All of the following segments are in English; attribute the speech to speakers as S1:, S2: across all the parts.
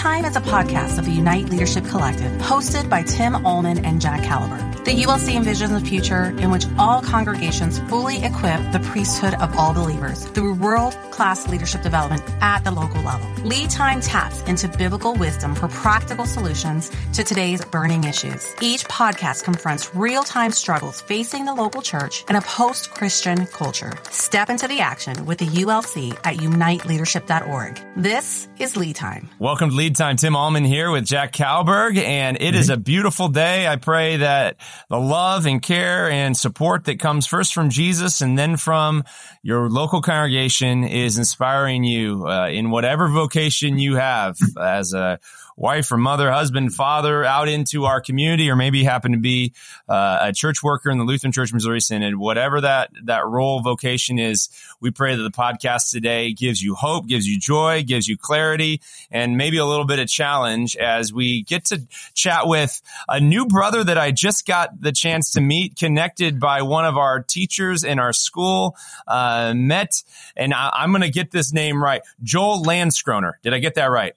S1: Time is a podcast of the Unite Leadership Collective, hosted by Tim Ahlman and Jack Kalberg. The ULC envisions a future in which all congregations fully equip the priesthood of all believers through world class leadership development at the local level. Lead Time taps into biblical wisdom for practical solutions to today's burning issues. Each podcast confronts real time struggles facing the local church in a post Christian culture. Step into the action with the ULC at uniteleadership.org. This is Lead Time.
S2: Welcome to Lead Time. Tim Ahlman here with Jack Kalberg, and it is a beautiful day. I pray that the love and care and support that comes first from Jesus and then from your local congregation is inspiring you uh, in whatever vocation you have as a wife or mother, husband, father out into our community, or maybe happen to be uh, a church worker in the Lutheran Church Missouri Synod, whatever that, that role vocation is, we pray that the podcast today gives you hope, gives you joy, gives you clarity, and maybe a little bit of challenge as we get to chat with a new brother that I just got the chance to meet, connected by one of our teachers in our school, uh, met, and I, am going to get this name right, Joel Landskroener. Did I get that right?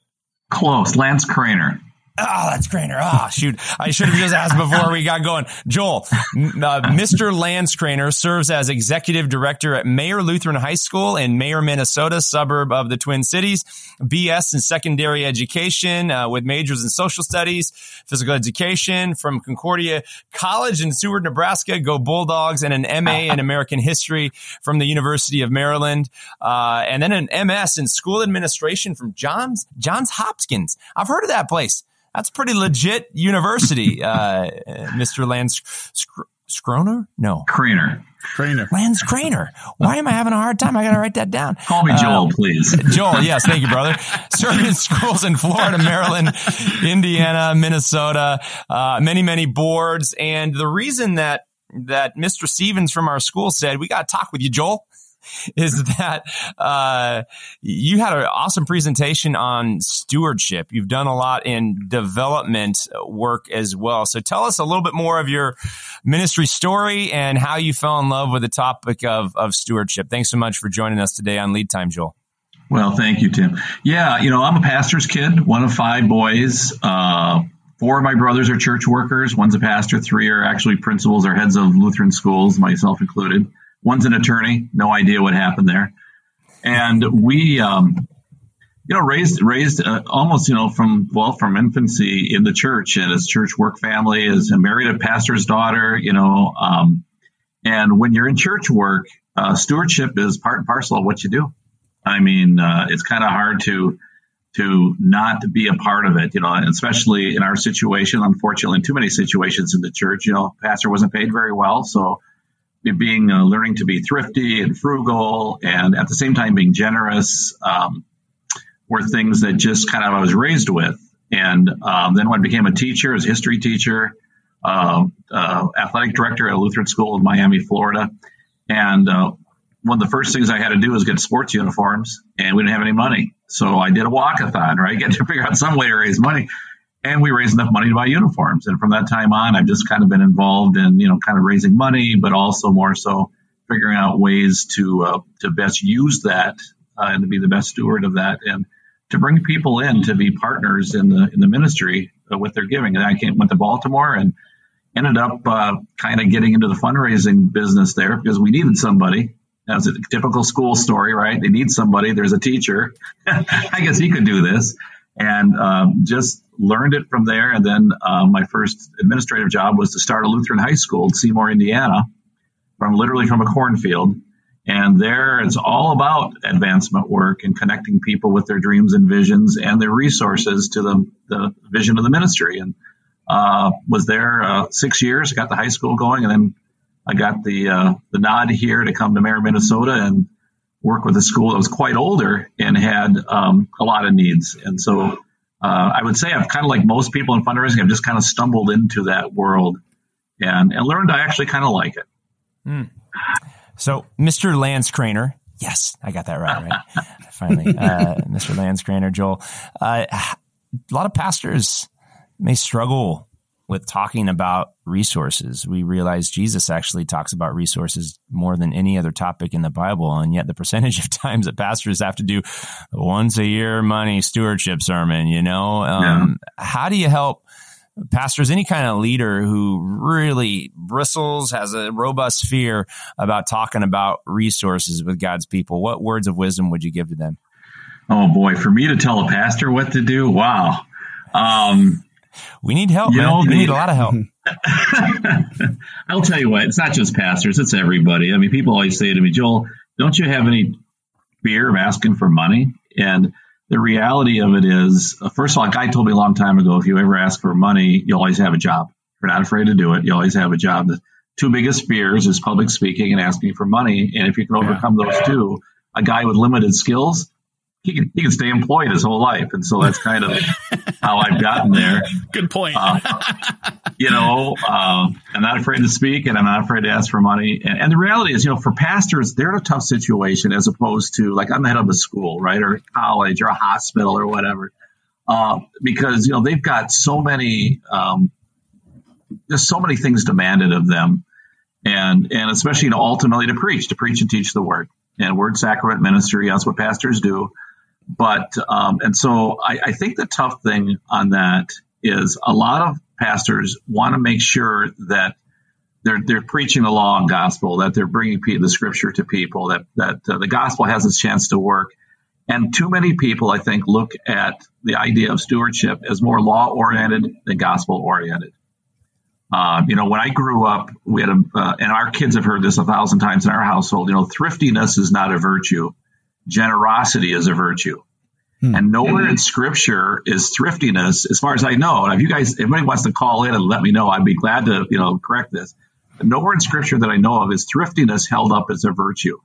S3: Close. Lance Craner.
S2: Oh, that's Craner. Oh, shoot. I should have just asked before we got going. Joel, uh, Mr. Lance Craner serves as executive director at Mayer Lutheran High School in Mayer, Minnesota, suburb of the Twin Cities. BS in secondary education uh, with majors in social studies, physical education from Concordia College in Seward, Nebraska. Go Bulldogs and an MA in American history from the University of Maryland. Uh, and then an MS in school administration from Johns, Johns Hopkins. I've heard of that place that's pretty legit university, uh, Mr. Lance Skroner? No.
S3: Craner.
S4: Craner.
S2: Lance Craner. Why am I having a hard time? I got to write that down.
S3: Call me Joel, uh, please.
S2: Joel, yes. Thank you, brother. Serving in schools in Florida, Maryland, Indiana, Minnesota, uh, many, many boards. And the reason that that Mr. Stevens from our school said, we got to talk with you, Joel. is that uh, you had an awesome presentation on stewardship. You've done a lot in development work as well. So tell us a little bit more of your ministry story and how you fell in love with the topic of, of stewardship. Thanks so much for joining us today on Lead Time, Joel.
S3: Well, thank you, Tim. Yeah, you know, I'm a pastor's kid, one of five boys. Uh, four of my brothers are church workers. One's a pastor. Three are actually principals or heads of Lutheran schools, myself included. One's an attorney. No idea what happened there. And we, um, you know, raised raised uh, almost you know from well from infancy in the church and as church work family as married a pastor's daughter. You know, um, and when you're in church work, uh, stewardship is part and parcel of what you do. I mean, uh, it's kind of hard to to not be a part of it, you know, especially in our situation. Unfortunately, in too many situations in the church, you know, pastor wasn't paid very well, so being uh, learning to be thrifty and frugal and at the same time being generous um, were things that just kind of I was raised with. And um, then when I became a teacher, as a history teacher, uh, uh, athletic director at Lutheran School in Miami, Florida, and uh, one of the first things I had to do was get sports uniforms, and we didn't have any money, so I did a walkathon. Right, get to figure out some way to raise money and we raised enough money to buy uniforms. And from that time on, I've just kind of been involved in, you know, kind of raising money, but also more so figuring out ways to uh, to best use that uh, and to be the best steward of that, and to bring people in to be partners in the in the ministry uh, with their giving. And I came went to Baltimore and ended up uh, kind of getting into the fundraising business there because we needed somebody. That was a typical school story, right? They need somebody. There's a teacher. I guess he could do this and um, just learned it from there. And then uh, my first administrative job was to start a Lutheran high school in Seymour, Indiana, from literally from a cornfield. And there it's all about advancement work and connecting people with their dreams and visions and their resources to the, the vision of the ministry. And uh, was there uh, six years, got the high school going, and then I got the uh, the nod here to come to Mayer, Minnesota, and work with a school that was quite older and had um, a lot of needs. And so uh, I would say I've kind of like most people in fundraising, I've just kind of stumbled into that world and, and learned I actually kind of like it. Mm.
S2: So, Mr. Lance Craner, yes, I got that right, right? Finally, uh, Mr. Lance Craner, Joel. Uh, a lot of pastors may struggle with talking about resources. We realize Jesus actually talks about resources more than any other topic in the Bible. And yet the percentage of times that pastors have to do once a year money stewardship sermon, you know, um, yeah. how do you help pastors, any kind of leader who really bristles, has a robust fear about talking about resources with God's people? What words of wisdom would you give to them?
S3: Oh boy, for me to tell a pastor what to do, wow. Um,
S2: we need help, man. Know, we need a lot of help.
S3: I'll tell you what, it's not just pastors, it's everybody. I mean, people always say to me, Joel, don't you have any fear of asking for money? And the reality of it is, uh, first of all, a guy told me a long time ago, if you ever ask for money, you always have a job. If you're not afraid to do it, you always have a job. The two biggest fears is public speaking and asking for money. And if you can overcome those two, a guy with limited skills he can he can stay employed his whole life, and so that's kind of how I've gotten there.
S4: Good point. Uh,
S3: you know, uh, I'm not afraid to speak, and I'm not afraid to ask for money. And, and, the reality is, you know, for pastors, they're in a tough situation as opposed to like I'm the head of a school, right, or college, or a hospital, or whatever, uh, because you know they've got so many, um, there's so many things demanded of them, and and especially you know ultimately to preach, to preach and teach the word and word sacrament ministry. That's what pastors do. But, um, and so I, I think the tough thing on that is a lot of pastors want to make sure that they're they're preaching the law and gospel, that they're bringing the scripture to people, that that uh, the gospel has its chance to work. And too many people, I think, look at the idea of stewardship as more law oriented than gospel oriented. Uh, you know, when I grew up, we had a, uh, and our kids have heard this a thousand times in our household. You know, thriftiness is not a virtue generosity is a virtue. Hmm. And nowhere in scripture is thriftiness, as far as I know. And if you guys, if anybody wants to call in and let me know, I'd be glad to, you know, correct this. But nowhere in scripture that I know of is thriftiness held up as a virtue.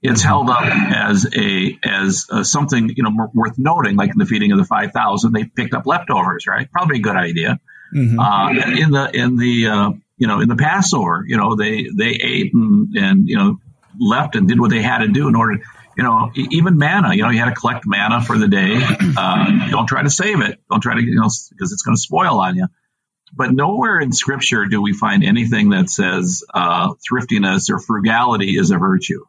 S3: It's held up as a as a, something you know worth noting, like in the feeding of the five thousand, they picked up leftovers, right? Probably a good idea. Mm-hmm. Uh, in the in the uh, you know in the Passover, you know they they ate and and you know left and did what they had to do in order you know, even manna, you know, you had to collect manna for the day. Uh, don't try to save it. Don't try to, you know, because it's going to spoil on you. But nowhere in scripture do we find anything that says uh, thriftiness or frugality is a virtue.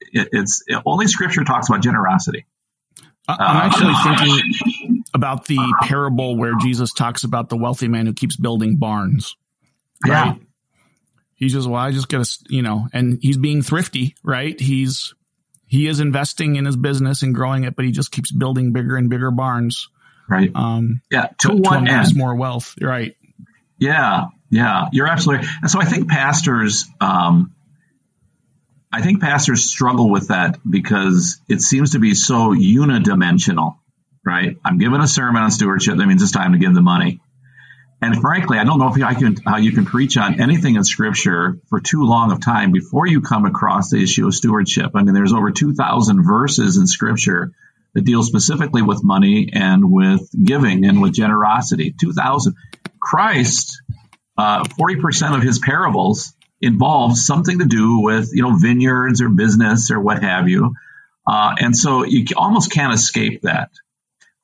S3: It, it's it, only scripture talks about generosity.
S4: I'm actually uh, thinking about the parable where Jesus talks about the wealthy man who keeps building barns.
S3: Right? Yeah.
S4: He says, well, I just got to, you know, and he's being thrifty, right? He's he is investing in his business and growing it, but he just keeps building bigger and bigger barns.
S3: Right.
S4: Um,
S3: yeah.
S4: To, to one to end. more wealth. Right.
S3: Yeah. Yeah. You're absolutely. And so I think pastors, um, I think pastors struggle with that because it seems to be so unidimensional, right? I'm giving a sermon on stewardship. That means it's time to give the money. And frankly, I don't know if I can, how you can preach on anything in Scripture for too long of time before you come across the issue of stewardship. I mean, there's over 2,000 verses in Scripture that deal specifically with money and with giving and with generosity. 2,000. Christ, uh, 40% of his parables involve something to do with, you know, vineyards or business or what have you. Uh, and so you almost can't escape that.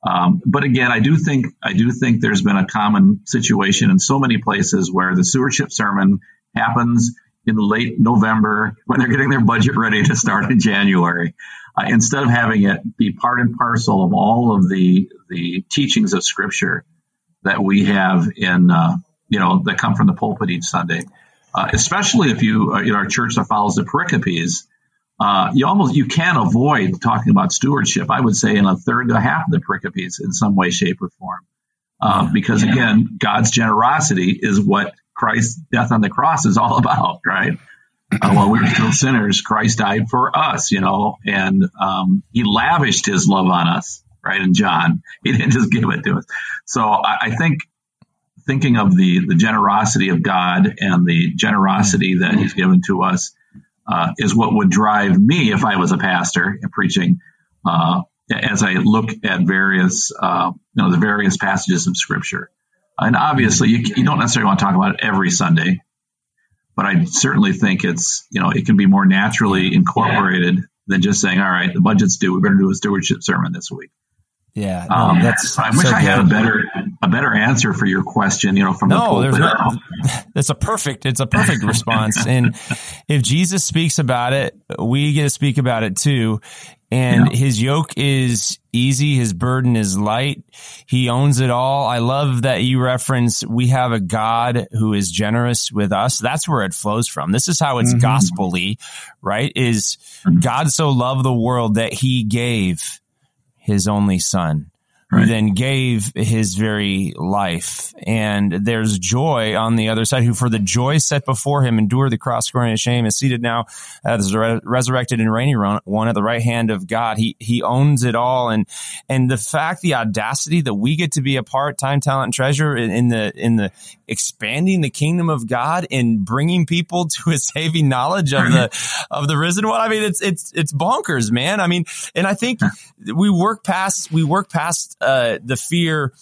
S3: Um, but again, I do think I do think there's been a common situation in so many places where the stewardship sermon happens in late November when they're getting their budget ready to start in January, uh, instead of having it be part and parcel of all of the the teachings of Scripture that we have in uh, you know that come from the pulpit each Sunday. Uh, especially if you, uh, you our church that follows the pericopes, uh, you almost you can't avoid talking about stewardship. I would say in a third to half of the pericopes in some way, shape, or form, uh, because yeah. again, God's generosity is what Christ's death on the cross is all about, right? Uh, while we were still sinners, Christ died for us, you know, and um, He lavished His love on us, right? In John, He didn't just give it to us. So I, I think thinking of the the generosity of God and the generosity that He's given to us uh, is what would drive me if I was a pastor preaching. Uh, as I look at various, uh, you know, the various passages of Scripture, and obviously you, you don't necessarily want to talk about it every Sunday, but I certainly think it's, you know, it can be more naturally incorporated than just saying, all right, the budget's due. We better do a stewardship sermon this week.
S2: Yeah, no, um, that's.
S3: I wish so I had a better a better answer for your question. You know, from no, the there's no.
S2: It's a perfect. It's a perfect response, and if Jesus speaks about it, we get to speak about it too. And yeah. his yoke is easy, his burden is light. He owns it all. I love that you reference we have a God who is generous with us. That's where it flows from. This is how it's mm-hmm. gospelly, right? Is mm-hmm. God so loved the world that he gave his only son right. who then gave his very life. And there's joy on the other side, who for the joy set before him endured the cross, scorning his shame, is seated now uh, as re- resurrected and reigning one at the right hand of God. He he owns it all, and and the fact, the audacity that we get to be a part, time, talent, and treasure in, in the in the expanding the kingdom of God and bringing people to a saving knowledge of the of the risen one. I mean, it's it's it's bonkers, man. I mean, and I think we work past we work past uh, the fear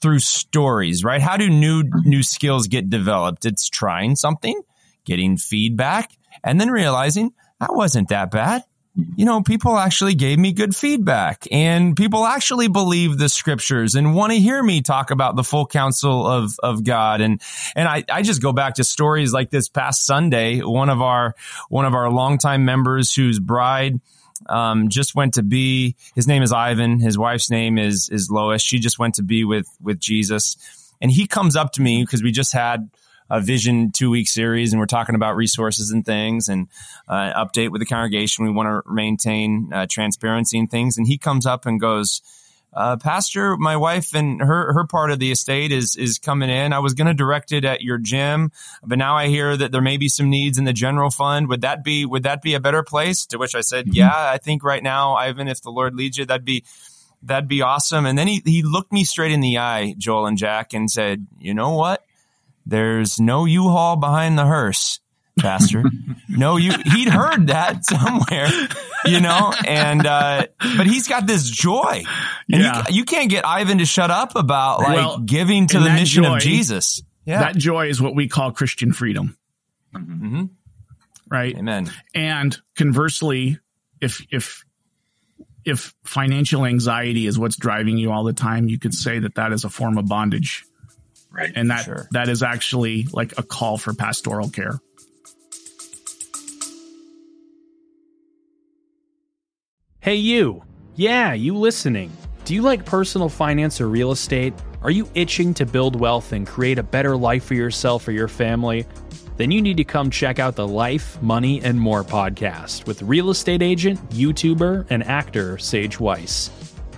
S2: through stories, right? How do new new skills get developed? It's trying something, getting feedback, and then realizing that wasn't that bad. You know, people actually gave me good feedback and people actually believe the scriptures and want to hear me talk about the full counsel of, of God. And, and I, I just go back to stories like this past Sunday. One of our, one of our longtime members whose bride, um, just went to be. His name is Ivan. His wife's name is is Lois. She just went to be with with Jesus, and he comes up to me because we just had a vision two week series and we're talking about resources and things and uh, update with the congregation. We want to maintain uh, transparency and things. And he comes up and goes, uh, Pastor, my wife and her her part of the estate is is coming in. I was going to direct it at your gym, but now I hear that there may be some needs in the general fund. Would that be would that be a better place? To which I said, mm-hmm. Yeah, I think right now, Ivan, if the Lord leads you, that'd be that'd be awesome. And then he he looked me straight in the eye, Joel and Jack, and said, You know what? There's no U-Haul behind the hearse pastor. no, you he'd heard that somewhere, you know, and uh, but he's got this joy, and yeah. you, you can't get Ivan to shut up about like well, giving to the mission joy, of Jesus.
S4: Yeah, that joy is what we call Christian freedom. Mm-hmm. Right.
S2: Amen.
S4: And conversely, if if if financial anxiety is what's driving you all the time, you could say that that is a form of bondage.
S3: Right.
S4: And that sure. that is actually like a call for pastoral care.
S5: Hey, you. Yeah, you listening. Do you like personal finance or real estate? Are you itching to build wealth and create a better life for yourself or your family? Then you need to come check out the Life, Money, and More podcast with real estate agent, YouTuber, and actor Sage Weiss.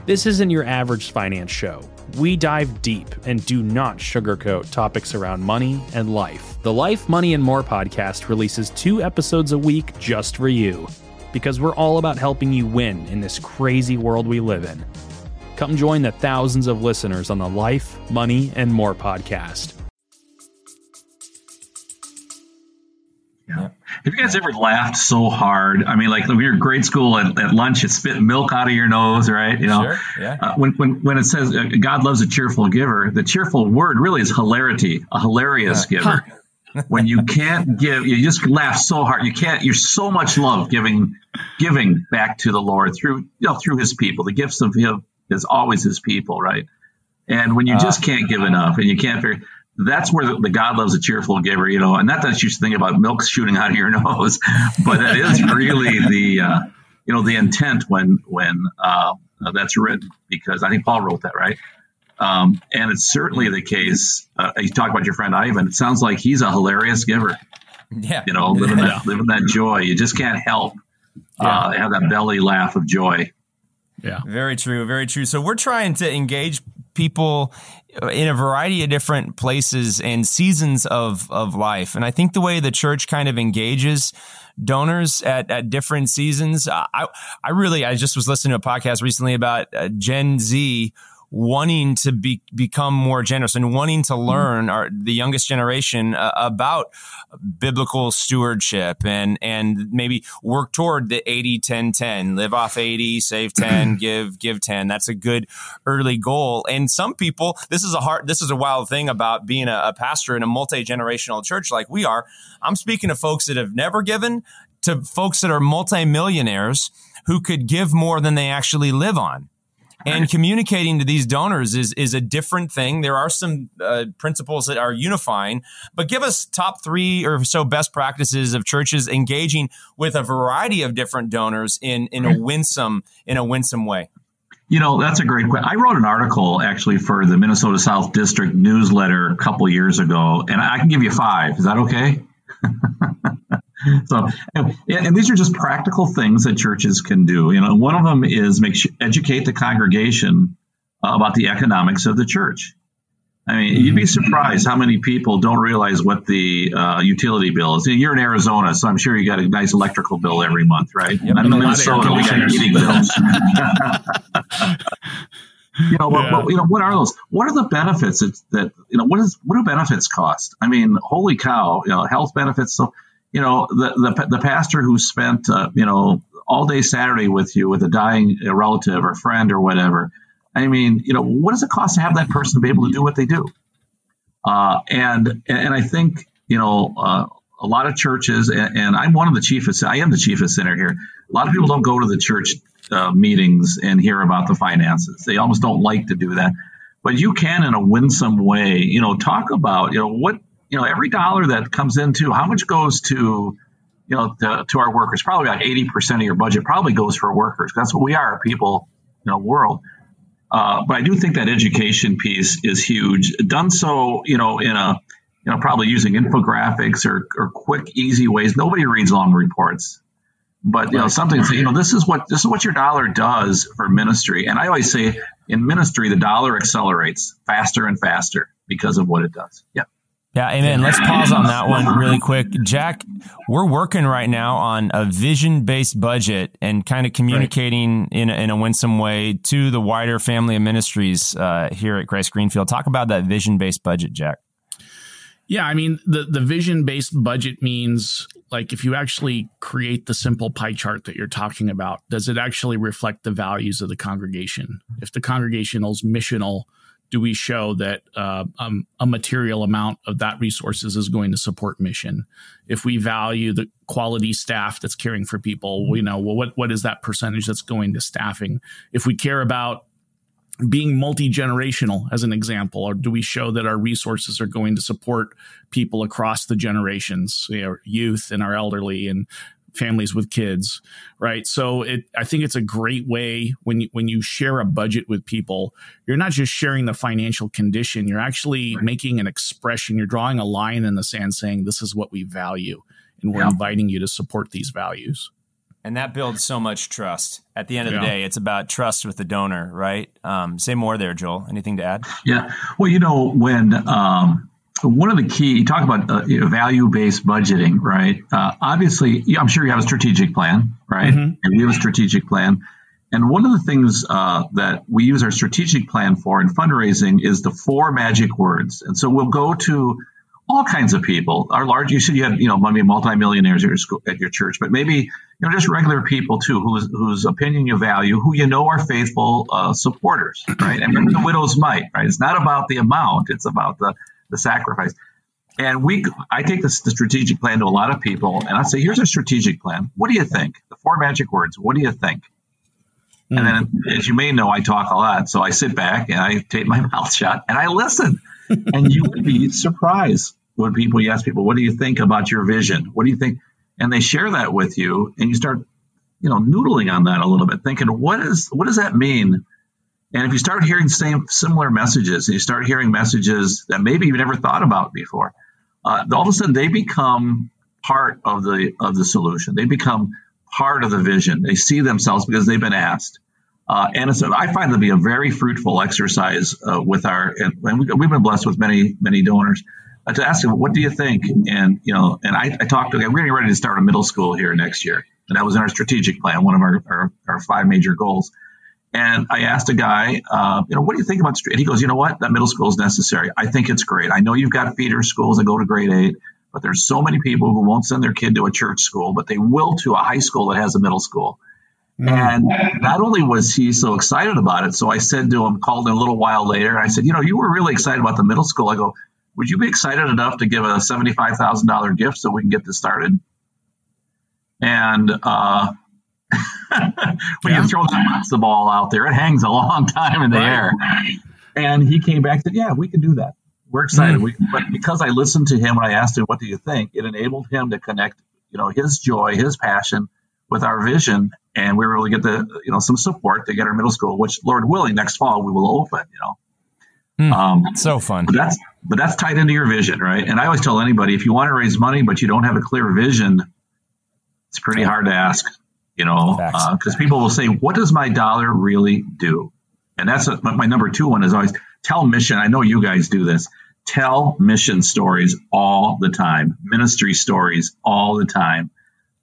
S5: This isn't your average finance show. We dive deep and do not sugarcoat topics around money and life. The Life, Money, and More podcast releases two episodes a week just for you because we're all about helping you win in this crazy world we live in. Come join the thousands of listeners on the Life, Money, and More podcast.
S3: Yeah. Have you guys ever laughed so hard? I mean, like when you're in grade school at, at lunch, it's spit milk out of your nose, right? You know,
S2: sure, yeah.
S3: Uh, when, when, when it says uh, God loves a cheerful giver, the cheerful word really is hilarity, a hilarious yeah. giver. When you can't give, you just laugh so hard. You can't. You're so much love giving, giving back to the Lord through you know through His people. The gifts of Him is always His people, right? And when you just can't give enough, and you can't figure, that's where the, the, God loves a cheerful giver, you know. And not that you should think about milk shooting out of your nose, but that is really the uh, you know the intent when when uh, that's written because I think Paul wrote that right. Um, and it's certainly the case. Uh, you talk about your friend Ivan. It sounds like he's a hilarious giver.
S2: Yeah,
S3: you know, living that living that joy. You just can't help uh, have that belly laugh of joy.
S2: Yeah, very true, very true. So we're trying to engage people in a variety of different places and seasons of of life, and I think the way the church kind of engages donors at, at different seasons. I I really I just was listening to a podcast recently about uh, Gen Z wanting to be, become more generous and wanting to mm-hmm. learn our, the youngest generation uh, about biblical stewardship and, and maybe work toward the 80, 10, 10, live off 80, save 10, give, give 10. That's a good early goal. And some people, this is a hard, this is a wild thing about being a, a pastor in a multi-generational church like we are. I'm speaking to folks that have never given to folks that are multimillionaires who could give more than they actually live on and communicating to these donors is is a different thing. There are some uh, principles that are unifying, but give us top three or so best practices of churches engaging with a variety of different donors in in a winsome in a winsome way.
S3: You know, that's a great question. I wrote an article actually for the Minnesota South District newsletter a couple years ago, and I can give you five. Is that okay? so, and, and, these are just practical things that churches can do. You know, one of them is make sure, educate the congregation uh, about the economics of the church. I mean, you'd be surprised how many people don't realize what the uh, utility bill is. You're in Arizona, so I'm sure you got a nice electrical bill every month, right? Yep, I'm in Minnesota, we got heating bills. you know, yeah. what, you know, what are those? What are the benefits that, that you know? What is what do benefits cost? I mean, holy cow! You know, health benefits. So, you know, the the, the pastor who spent uh, you know all day Saturday with you with a dying relative or friend or whatever I mean, you know, what does it cost to have that person be able to do what they do? Uh, and and I think you know uh, a lot of churches, and, and, I'm one of the chiefest. I am the chiefest sinner here. A lot of people don't go to the church uh, meetings and hear about the finances. They almost don't like to do that. But you can, in a winsome way, you know, talk about you know what you know every dollar that comes into how much goes to you know to, to our workers. Probably like eighty percent of your budget probably goes for workers. That's what we are, people, you know, world. Uh, but I do think that education piece is huge. Done so, you know, in a, you know, probably using infographics or, or quick, easy ways. Nobody reads long reports, but you know, something. You know, this is what this is what your dollar does for ministry. And I always say, in ministry, the dollar accelerates faster and faster because of what it does. Yeah.
S2: Yeah, amen. Let's pause on that one really quick. Jack, we're working right now on a vision based budget and kind of communicating right. in, a, in a winsome way to the wider family of ministries uh, here at Christ Greenfield. Talk about that vision based budget, Jack.
S4: Yeah, I mean, the, the vision based budget means like if you actually create the simple pie chart that you're talking about, does it actually reflect the values of the congregation? If the congregation is missional, do we show that uh, um, a material amount of that resources is going to support mission? If we value the quality staff that's caring for people, you know, well, what what is that percentage that's going to staffing? If we care about being multi generational, as an example, or do we show that our resources are going to support people across the generations, you know, youth and our elderly, and families with kids, right? So it, I think it's a great way when you, when you share a budget with people, you're not just sharing the financial condition, you're actually right. making an expression. You're drawing a line in the sand saying, this is what we value. And we're yeah. inviting you to support these values.
S2: And that builds so much trust. At the end of yeah. the day, it's about trust with the donor, right? Um, say more there, Joel. Anything to add?
S3: Yeah. Well, you know, when, um, one of the key you talk about uh, you know, value-based budgeting right uh, obviously i'm sure you have a strategic plan right mm-hmm. and we have a strategic plan and one of the things uh, that we use our strategic plan for in fundraising is the four magic words and so we'll go to all kinds of people our large you said you had you know maybe multimillionaires at your school at your church but maybe you know just regular people too whose whose opinion you value who you know are faithful uh, supporters right and the widow's mite right it's not about the amount it's about the the sacrifice. And we, I take this the strategic plan to a lot of people, and I say, "Here's a strategic plan. What do you think? The four magic words. What do you think?" Mm. And then, as you may know, I talk a lot, so I sit back and I take my mouth shut and I listen. And you would be surprised when people you ask people, "What do you think about your vision? What do you think?" And they share that with you, and you start, you know, noodling on that a little bit, thinking, "What is what does that mean?" And if you start hearing same similar messages, and you start hearing messages that maybe you've never thought about before, uh, all of a sudden they become part of the of the solution. They become part of the vision. They see themselves because they've been asked. Uh, and it's, I find it to be a very fruitful exercise uh, with our, and, we, have been blessed with many, many donors uh, to ask them, what do you think? And, you know, and I, I talked to, we're getting ready to start a middle school here next year. And that was in our strategic plan, one of our, our, our five major goals. And I asked a guy, uh, you know, what do you think about street? He goes, you know what? That middle school is necessary. I think it's great. I know you've got feeder schools that go to grade eight, but there's so many people who won't send their kid to a church school, but they will to a high school that has a middle school. Mm. And not only was he so excited about it, so I said to him, called him a little while later, and I said, you know, you were really excited about the middle school. I go, would you be excited enough to give a $75,000 gift so we can get this started? And, uh, when yeah. you throw that matzo ball out there, it hangs a long time in the right. air. And he came back and said, "Yeah, we can do that. We're excited." Mm. We, but because I listened to him when I asked him, "What do you think?" it enabled him to connect, you know, his joy, his passion with our vision, and we were able to get the, you know, some support to get our middle school, which Lord willing, next fall we will open. You know.
S2: Mm, um, so fun.
S3: But that's but that's tied into your vision, right? And I always tell anybody if you want to raise money but you don't have a clear vision, it's pretty hard to ask, you know, because uh, people will say, "What does my dollar really do?" And that's a, my number two one is always tell mission. I know you guys do this. Tell mission stories all the time, ministry stories all the time.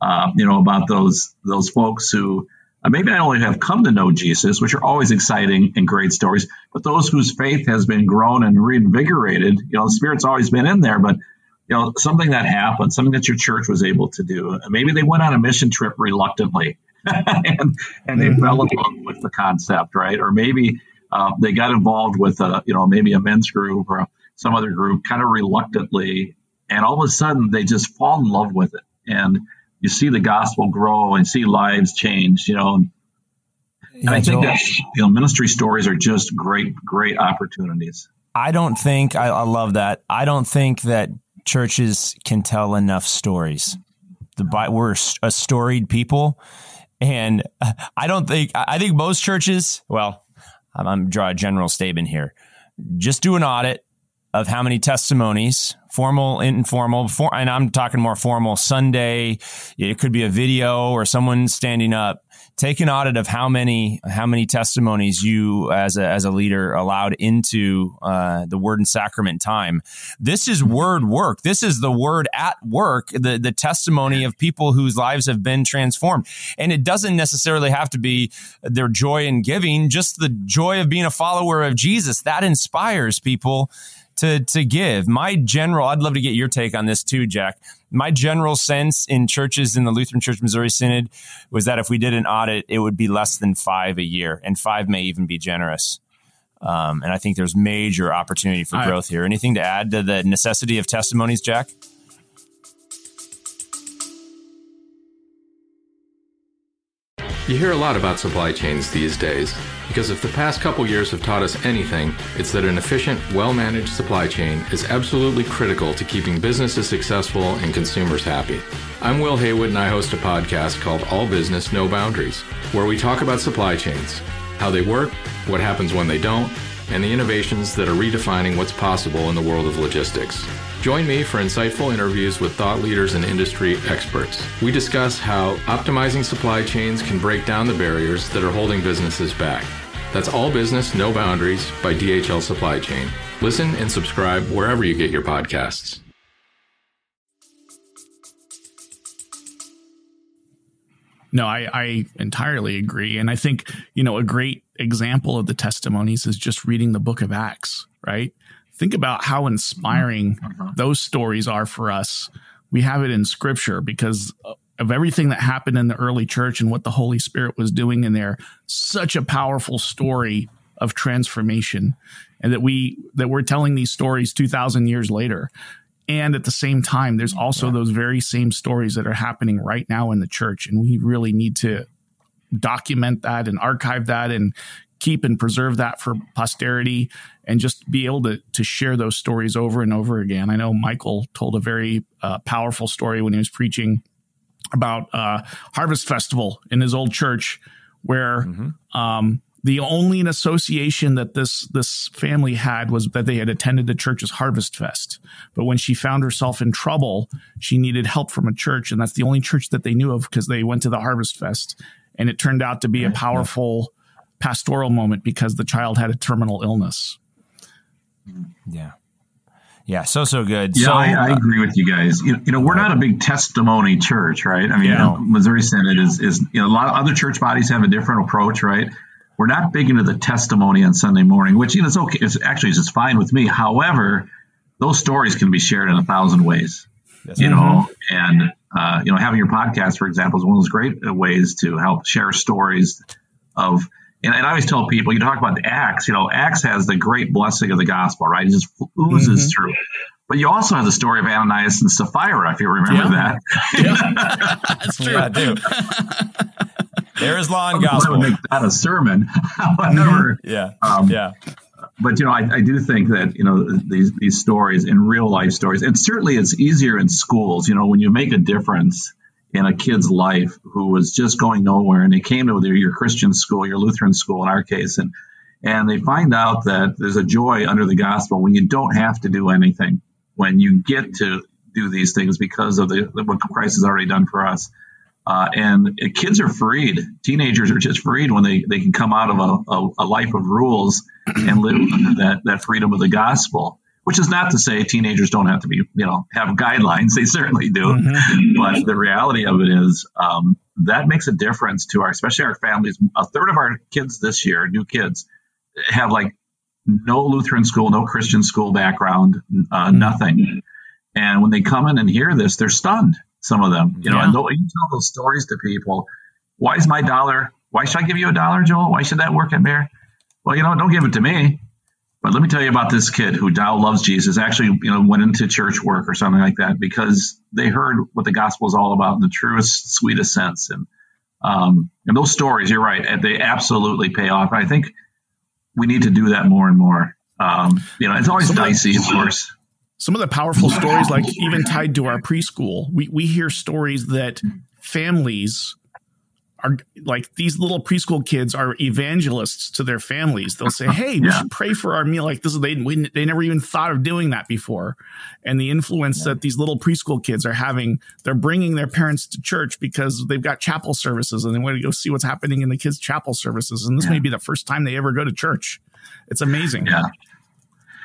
S3: Uh, you know about those those folks who uh, maybe not only have come to know Jesus, which are always exciting and great stories, but those whose faith has been grown and reinvigorated. You know, the Spirit's always been in there, but you know, something that happened, something that your church was able to do. Maybe they went on a mission trip reluctantly, and and they mm-hmm. fell in love with the concept, right? Or maybe uh, they got involved with a, you know, maybe a men's group or some other group, kind of reluctantly, and all of a sudden they just fall in love with it, and you see the gospel grow and see lives change, you know. And, yeah, I think Joel, that you know ministry stories are just great, great opportunities.
S2: I don't think I, I love that. I don't think that churches can tell enough stories. The we're a storied people, and I don't think I think most churches. Well, I'm, I'm draw a general statement here. Just do an audit of how many testimonies, formal, and informal, for, and I'm talking more formal Sunday. It could be a video or someone standing up. Take an audit of how many how many testimonies you as a as a leader allowed into uh, the word and sacrament time. This is word work. This is the word at work. The the testimony of people whose lives have been transformed, and it doesn't necessarily have to be their joy in giving. Just the joy of being a follower of Jesus that inspires people to to give. My general, I'd love to get your take on this too, Jack. My general sense in churches in the Lutheran Church Missouri Synod was that if we did an audit, it would be less than five a year, and five may even be generous. Um, and I think there's major opportunity for growth here. Anything to add to the necessity of testimonies, Jack?
S6: You hear a lot about supply chains these days because if the past couple years have taught us anything, it's that an efficient, well managed supply chain is absolutely critical to keeping businesses successful and consumers happy. I'm Will Haywood and I host a podcast called All Business, No Boundaries, where we talk about supply chains, how they work, what happens when they don't, and the innovations that are redefining what's possible in the world of logistics. Join me for insightful interviews with thought leaders and industry experts. We discuss how optimizing supply chains can break down the barriers that are holding businesses back. That's All Business, No Boundaries by DHL Supply Chain. Listen and subscribe wherever you get your podcasts.
S4: No, I, I entirely agree. And I think, you know, a great example of the testimonies is just reading the book of Acts, right? Think about how inspiring mm-hmm. those stories are for us. We have it in scripture because of everything that happened in the early church and what the Holy Spirit was doing in there. Such a powerful story of transformation and that we that we're telling these stories 2000 years later. And at the same time, there's also yeah. those very same stories that are happening right now in the church. And we really need to document that and archive that and keep and preserve that for posterity and just be able to to share those stories over and over again. I know Michael told a very uh, powerful story when he was preaching about uh, Harvest Festival in his old church, where mm-hmm. um, the only association that this this family had was that they had attended the church's Harvest Fest. But when she found herself in trouble, she needed help from a church, and that's the only church that they knew of because they went to the Harvest Fest, and it turned out to be a powerful pastoral moment because the child had a terminal illness.
S2: Yeah. Yeah, so so good.
S3: Yeah,
S2: so,
S3: I, I, agree with you guys. You, you, know, we're not a big testimony church, right? I mean, yeah. you know, Missouri Synod is is you know a lot of other church bodies have a different approach, right? We're not big into the testimony on Sunday morning, which you know it's okay. It's actually it's fine with me. However, those stories can be shared in a thousand ways. Yes, you know, and uh, you know, having your podcast, for example, is one of those great ways to help share stories of and, and, I always tell people, you talk about the Acts, you know, Acts has the great blessing of the gospel, right? It just oozes mm-hmm. through. But you also have the story of Ananias and Sapphira, if you remember yeah. that.
S4: Yeah. That's true. Yeah, I do.
S2: There is law and gospel.
S3: I
S2: gospel.
S3: would make that a sermon. However,
S2: Yeah.
S3: Um,
S2: yeah.
S3: but you know, I, I do think that you know these these stories in real life stories, and certainly it's easier in schools. You know, when you make a difference in a kid's life who was just going nowhere, and they came to your, your Christian school, your Lutheran school in our case, and and they find out that there's a joy under the gospel when you don't have to do anything, when you get to do these things because of the what Christ has already done for us. Uh, and kids are freed. Teenagers are just freed when they, they can come out of a, a, a life of rules and live that, that freedom of the gospel. Which is not to say teenagers don't have to be, you know, have guidelines. They certainly do. But the reality of it is um, that makes a difference to our, especially our families. A third of our kids this year, new kids, have like no Lutheran school, no Christian school background, uh, nothing. And when they come in and hear this, they're stunned. Some of them, you know,
S4: Yeah.
S3: and you tell those stories to people. Why is my dollar? Why should I give you a dollar, Joel? Why should that work at Bear? Well, you know, don't give it to me. But let me tell you about this kid who now loves Jesus. Actually, you know, went into church work or something like that because they heard what the gospel is all about in the truest, sweetest sense. And um, and those stories, you're right, they absolutely pay off. I think we need to do that more and more. Um, you know, it's always
S4: Some of the-
S3: dicey, of course.
S4: some of the powerful stories, like even tied to our preschool, we, we hear stories that families are like these little preschool kids are evangelists to their families. They'll say, "Hey, we should pray for our meal." Like this, they we, they never even thought of doing that before, and the influence that these little preschool kids are having. They're bringing their parents to church because they've got chapel services and they want to go see what's happening in the kids' chapel services. And this may be the first time they ever go to church. It's amazing.
S3: Yeah.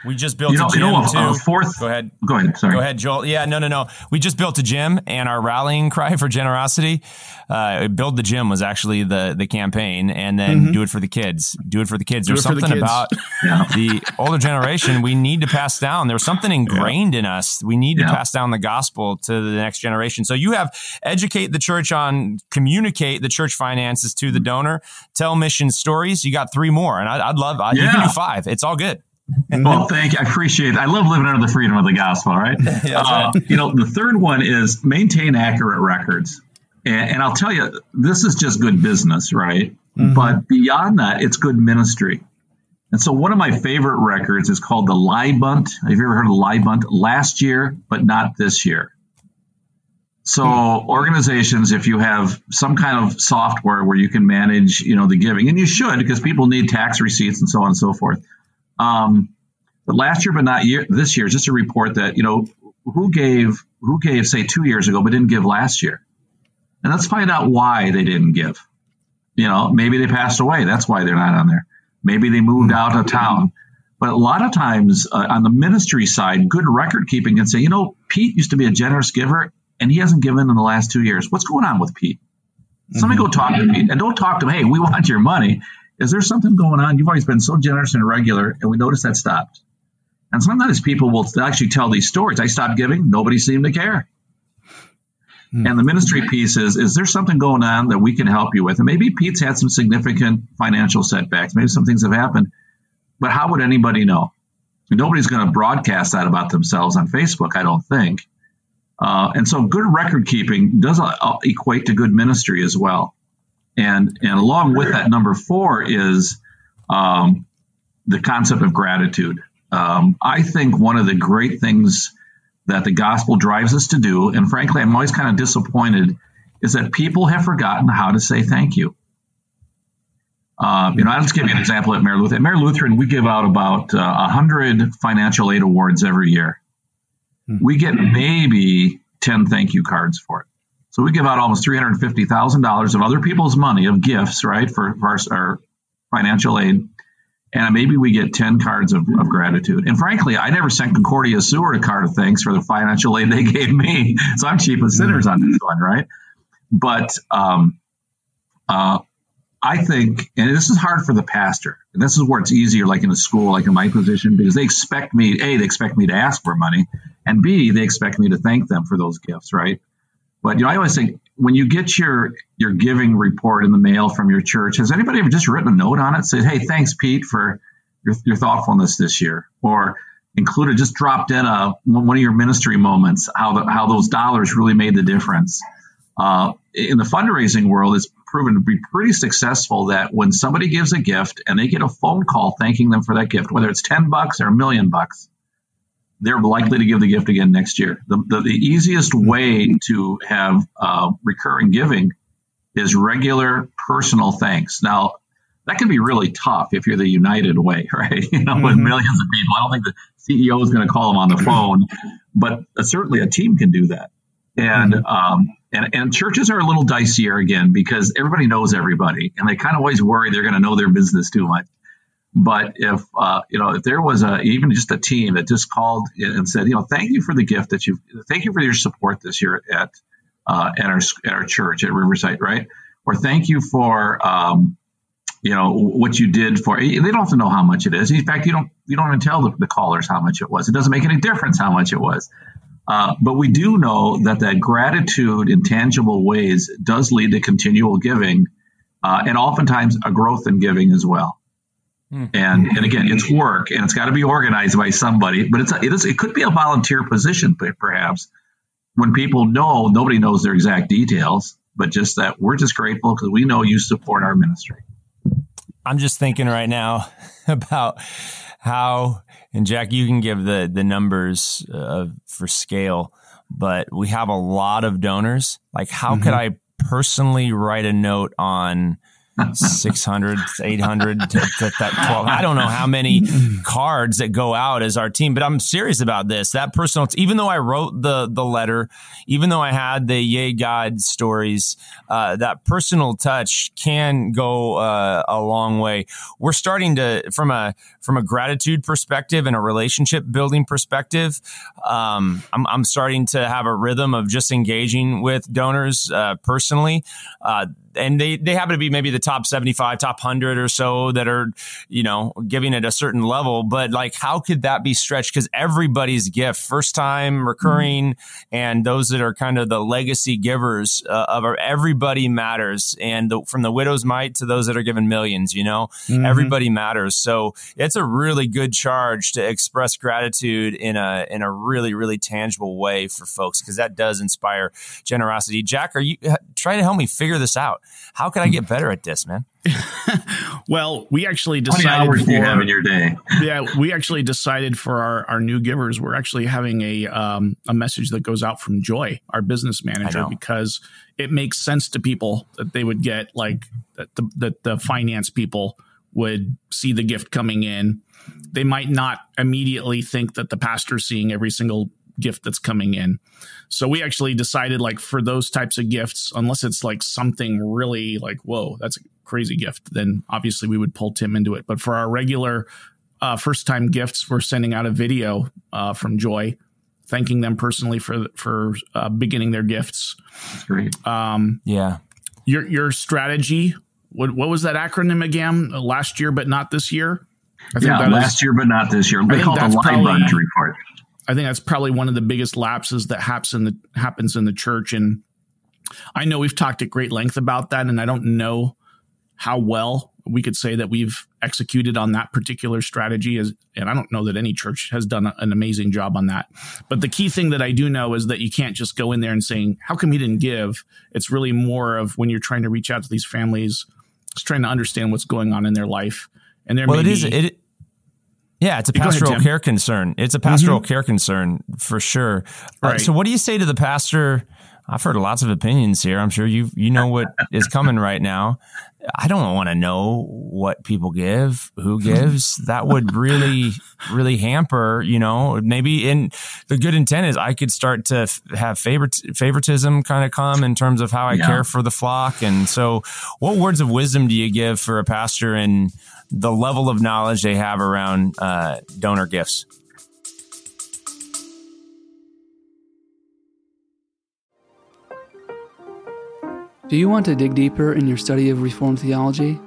S2: We just built
S3: You know,
S2: a
S3: you
S2: gym
S3: know, a,
S2: too.
S3: a fourth.
S2: Go ahead.
S3: Go ahead. Sorry.
S2: Go ahead, Joel. Yeah, no, no, no. We just built a gym, and our rallying cry for generosity, uh, build the gym was actually the the campaign, and then do it for the kids. Do it for the kids.
S4: Do
S2: There's
S4: it for the
S2: something
S4: kids.
S2: about
S3: Yeah.
S2: the older generation we need to pass down. There's something ingrained in us. We need to pass down the gospel to the next generation. So you have educate the church on communicate the church finances to the donor, tell mission stories. You got three more, and I, I'd love. I, You can
S3: Yeah.
S2: do five. It's all good.
S3: Well, thank you. I appreciate it. I love living under the freedom of the gospel, right?
S2: that's
S3: Uh, you know, the third one is maintain accurate records. And, and I'll tell you, this is just good business, right? But beyond that, it's good ministry. And so one of my favorite records is called the LYBUNT. Have you ever heard of LYBUNT? Last year, but not this year. So organizations, if you have some kind of software where you can manage, you know, the giving, and you should because people need tax receipts and so on and so forth. Um, but last year, but not year, this year, just a report that you know who gave who gave say two years ago but didn't give last year, and let's find out why they didn't give. You know, maybe they passed away. That's why they're not on there. Maybe they moved out of town. But a lot of times uh, on the ministry side, good record keeping can say, you know, Pete used to be a generous giver and he hasn't given in the last two years. What's going on with Pete? Somebody go talk to Pete and don't talk to him. Hey, we want your money. Is there something going on? You've always been so generous and regular, and we noticed that stopped. And sometimes people will actually tell these stories. I stopped giving. Nobody seemed to care. And the ministry piece is, is there something going on that we can help you with? And maybe Pete's had some significant financial setbacks. Maybe some things have happened, but how would anybody know? Nobody's going to broadcast that about themselves on Facebook, I don't think. Uh, and so good record keeping does uh, equate to good ministry as well. And, and along with that, number four is um, the concept of gratitude. Um, I think one of the great things that the gospel drives us to do, and frankly, I'm always kind of disappointed, is that people have forgotten how to say thank you. Uh, you know, I'll just give you an example at Mayer Lutheran. At Mayer Lutheran, we give out about uh, 100 financial aid awards every year. We get maybe 10 thank you cards for it. So we give out almost $350,000 of other people's money, of gifts, right, for, for our, our financial aid and maybe we get 10 cards of, of, gratitude. And frankly, I never sent Concordia Seward a card of thanks for the financial aid they gave me. So I'm cheap as sinners on this one, right? But um, uh, I think, and this is hard for the pastor, and this is where it's easier, like in a school, like in my position, because they expect me, A, they expect me to ask for money, and B, they expect me to thank them for those gifts, right? But you know, I always think when you get your your giving report in the mail from your church, has anybody ever just written a note on it? Said, "Hey, thanks, Pete, for your, your thoughtfulness this year," or included just dropped in a one of your ministry moments, how the, how those dollars really made the difference. Uh, in the fundraising world, it's proven to be pretty successful that when somebody gives a gift and they get a phone call thanking them for that gift, whether it's 10 bucks or a million bucks, they're likely to give the gift again next year. The, the, the easiest way to have uh, recurring giving is regular personal thanks. Now, that can be really tough if you're the United way, right? You know, mm-hmm. with millions of people. I don't think the CEO is going to call them on the phone, but uh, certainly a team can do that. And, mm-hmm. um, and, and churches are a little dicier again because everybody knows everybody and they kind of always worry they're going to know their business too much. But if uh, you know, if there was a even just a team that just called and said, you know, thank you for the gift that you, thank you for your support this year at uh, at our at our church at Riverside, right? Or thank you for um, you know what you did for. They don't have to know how much it is. In fact, you don't you don't even tell the, the callers how much it was. It doesn't make any difference how much it was. Uh, but we do know that that gratitude in tangible ways does lead to continual giving, uh, and oftentimes a growth in giving as well. Hmm. And and again, it's work, and it's got to be organized by somebody. But it's a, it is it could be a volunteer position, perhaps. When people know, nobody knows their exact details, but just that we're just grateful because we know you support our ministry.
S2: I'm just thinking right now about how, and Jack, you can give the the numbers uh, for scale, but we have a lot of donors. Like, how mm-hmm. could I personally write a note on 600, 800 to, to, that 12. I don't know how many cards that go out as our team, but I'm serious about this. That personal, even though I wrote the, the letter, even though I had the Yay God stories, uh, that personal touch can go uh, a long way. We're starting to, from a, from a gratitude perspective and a relationship building perspective, um, I'm, I'm starting to have a rhythm of just engaging with donors uh, personally. And they, they happen to be maybe the top 75, top 100 or so that are, you know, giving at a certain level. But like, how could that be stretched? Because everybody's gift, first time, recurring, mm-hmm. and those that are kind of the legacy givers uh, of our, everybody matters. And the, from the widow's mite to those that are given millions, you know, mm-hmm. everybody matters. So it's a really good charge to express gratitude in a, in a really, really tangible way for folks because that does inspire generosity. Jack, are you trying to help me figure this out? How can I get better at this, man?
S4: well, we actually decided.
S3: How many hours for, do you have in your day?
S4: yeah, we actually decided for our, our new givers, we're actually having a um, a message that goes out from Joy, our business manager, because it makes sense to people that they would get like that the, that the finance people would see the gift coming in. They might not immediately think that the pastor's seeing every single gift that's coming in. So we actually decided like for those types of gifts, unless it's like something really like, whoa, that's a crazy gift, then obviously we would pull Tim into it. But for our regular uh, first time gifts, we're sending out a video uh, from Joy thanking them personally for for uh, beginning their gifts.
S3: That's great.
S2: Um, yeah.
S4: Your your strategy. What what was that acronym again? Last year, but not this year.
S3: yeah, last is, year, but not this year. They call it the LYBUNT report.
S4: I think that's probably one of the biggest lapses that happens in the happens in the church. And I know we've talked at great length about that, and I don't know how well we could say that we've executed on that particular strategy is and I don't know that any church has done an amazing job on that. But the key thing that I do know is that you can't just go in there and saying, how come he didn't give? It's really more of when you're trying to reach out to these families, just trying to understand what's going on in their life. And there
S2: well,
S4: may
S2: it is, it, yeah, it's a pastoral ahead, care concern. It's a pastoral mm-hmm. care concern for sure. Uh, so, what do you say to the pastor? I've heard lots of opinions here. I'm sure you you know what is coming right now. I don't want to know what people give, who gives. that would really, really hamper, you know, maybe in the good intent is I could start to f- have favorite, favoritism kind of come in terms of how I yeah. care for the flock. And so what words of wisdom do you give for a pastor and the level of knowledge they have around uh, donor gifts?
S7: Do you want to dig deeper in your study of Reformed theology?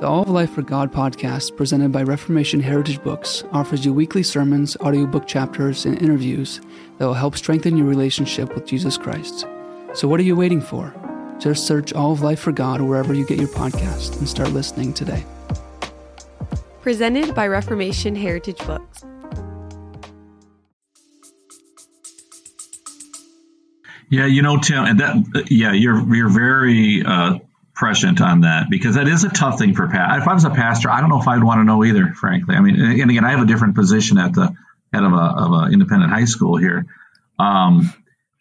S7: The All of Life for God podcast, presented by Reformation Heritage Books, offers you weekly sermons, audiobook chapters, and interviews that will help strengthen your relationship with Jesus Christ. So, what are you waiting for? Just search All of Life for God wherever you get your podcast and start listening today.
S8: Presented by Reformation Heritage Books.
S3: Yeah, you know, Tim, and that yeah, you're you're very uh, prescient on that because that is a tough thing for Pat. If I was a pastor, I don't know if I'd want to know either, frankly. I mean, and again, I have a different position at the head of a of an independent high school here. Um,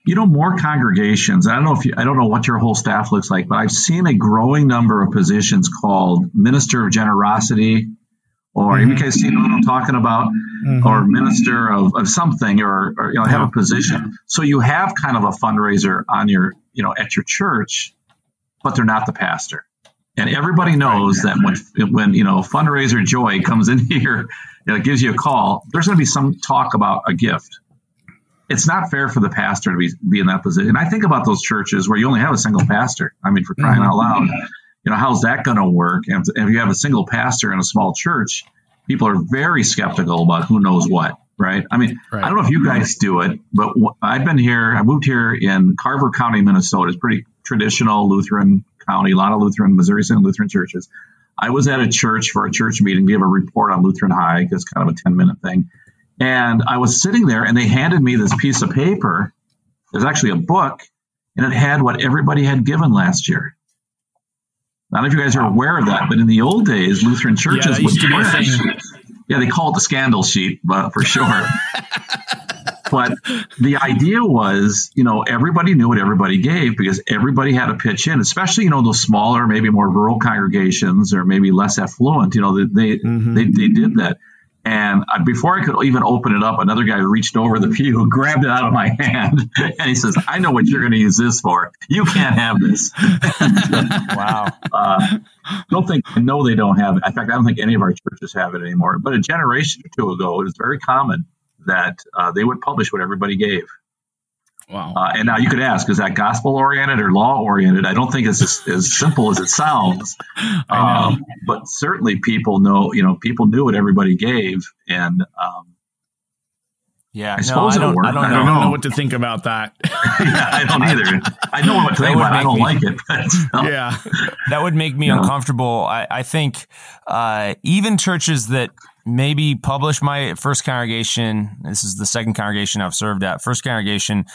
S3: you know, more congregations. I don't know if you, I don't know what your whole staff looks like, but I've seen a growing number of positions called minister of generosity, or mm-hmm. you guys see what I'm talking about, mm-hmm. or minister of, of something, or, or you know, have a position. So you have kind of a fundraiser on your, you know, at your church but they're not the pastor. And everybody knows that when when you know fundraiser Joy comes in here, you know, gives you a call, there's going to be some talk about a gift. It's not fair for the pastor to be be in that position. And I think about those churches where you only have a single pastor. I mean, for crying out loud, you know, how's that going to work? And if you have a single pastor in a small church, people are very skeptical about who knows what right? I mean, right. I don't know if you guys do it, but I've been here. I moved here in Carver County, Minnesota. It's pretty traditional Lutheran county, a lot of Lutheran, Missouri Synod Lutheran churches. I was at a church for a church meeting to give a report on Lutheran High, because kind of a 10 minute thing. And I was sitting there and they handed me this piece of paper. It was actually a book and it had what everybody had given last year. I don't know if you guys are aware of that, but in the old days, Lutheran churches
S4: yeah, would
S3: Yeah, they call it the scandal sheet, but for sure. but the idea was, you know, everybody knew what everybody gave because everybody had to pitch in, especially, you know, those smaller, maybe more rural congregations or maybe less affluent, you know, they, mm-hmm. they, they did that. And before I could even open it up, another guy reached over the pew, grabbed it out of my hand, and he says, "I know what you're going to use this for. You can't have this."
S2: wow. Uh,
S3: don't think. No, they don't have it. In fact, I don't think any of our churches have it anymore. But a generation or two ago, it was very common that uh, they would publish what everybody gave.
S4: Wow.
S3: Uh, and now you could ask, is that gospel oriented or law oriented? I don't think it's as, as simple as it sounds. Um, but certainly people know, you know, people knew what everybody gave. And, um,
S2: yeah,
S3: I suppose
S4: no, I,
S3: don't,
S4: I, don't, I, don't, know. know. what to think about that.
S3: yeah, I don't either. I know what to think about. I don't me, like it.
S4: But, yeah,
S2: that would make me uncomfortable. I, I think uh, even churches that maybe publish my first congregation. This is the second congregation I've served at. First congregation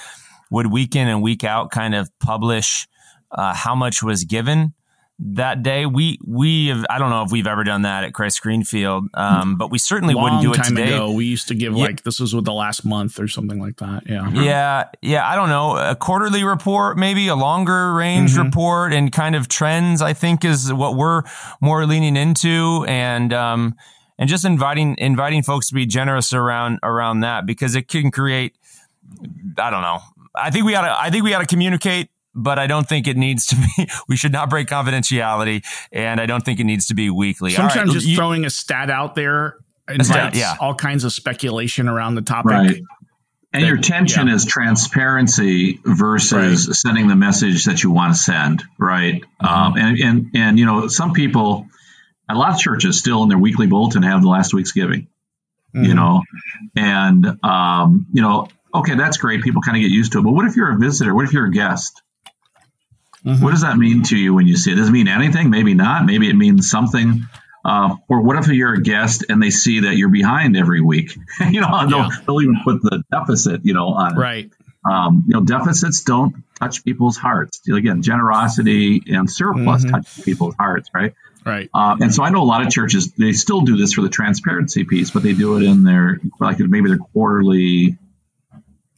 S2: would week in and week out kind of publish uh, how much was given that day. We we have, I don't know if we've ever done that at Christ Greenfield, um, but we certainly
S4: Long
S2: wouldn't do it today.
S4: Ago, we used to give yeah. like this was with the last month or something like that. Yeah,
S2: yeah, yeah. I don't know a quarterly report, maybe a longer range mm-hmm. report, and kind of trends. I think is what we're more leaning into, and um, and just inviting inviting folks to be generous around around that because it can create I don't know. I think we got to I think we got to communicate but I don't think it needs to be. We should not break confidentiality, and I don't think it needs to be weekly.
S4: Sometimes right, just you, throwing a stat out there invites stat, yeah. all kinds of speculation around the topic.
S3: Right. And that, your tension yeah. is transparency versus right. sending the message that you want to send, right? Mm-hmm. Um, and, and and you know, some people a lot of churches still in their weekly bulletin have the last week's giving, mm-hmm. you know, and, um, you know, okay, that's great. People kind of get used to it. But what if you're a visitor? What if you're a guest? Mm-hmm. What does that mean to you when you see it? Does it mean anything? Maybe not. Maybe it means something. Uh, or what if you're a guest and they see that you're behind every week? you know, they'll, they'll, even put the deficit, you know, on
S4: right.
S3: Um, you know, deficits don't touch people's hearts. Again, generosity and surplus mm-hmm. touch people's hearts, right?
S4: Right.
S3: Uh, and so I know a lot of churches they still do this for the transparency piece, but they do it in their like maybe their quarterly,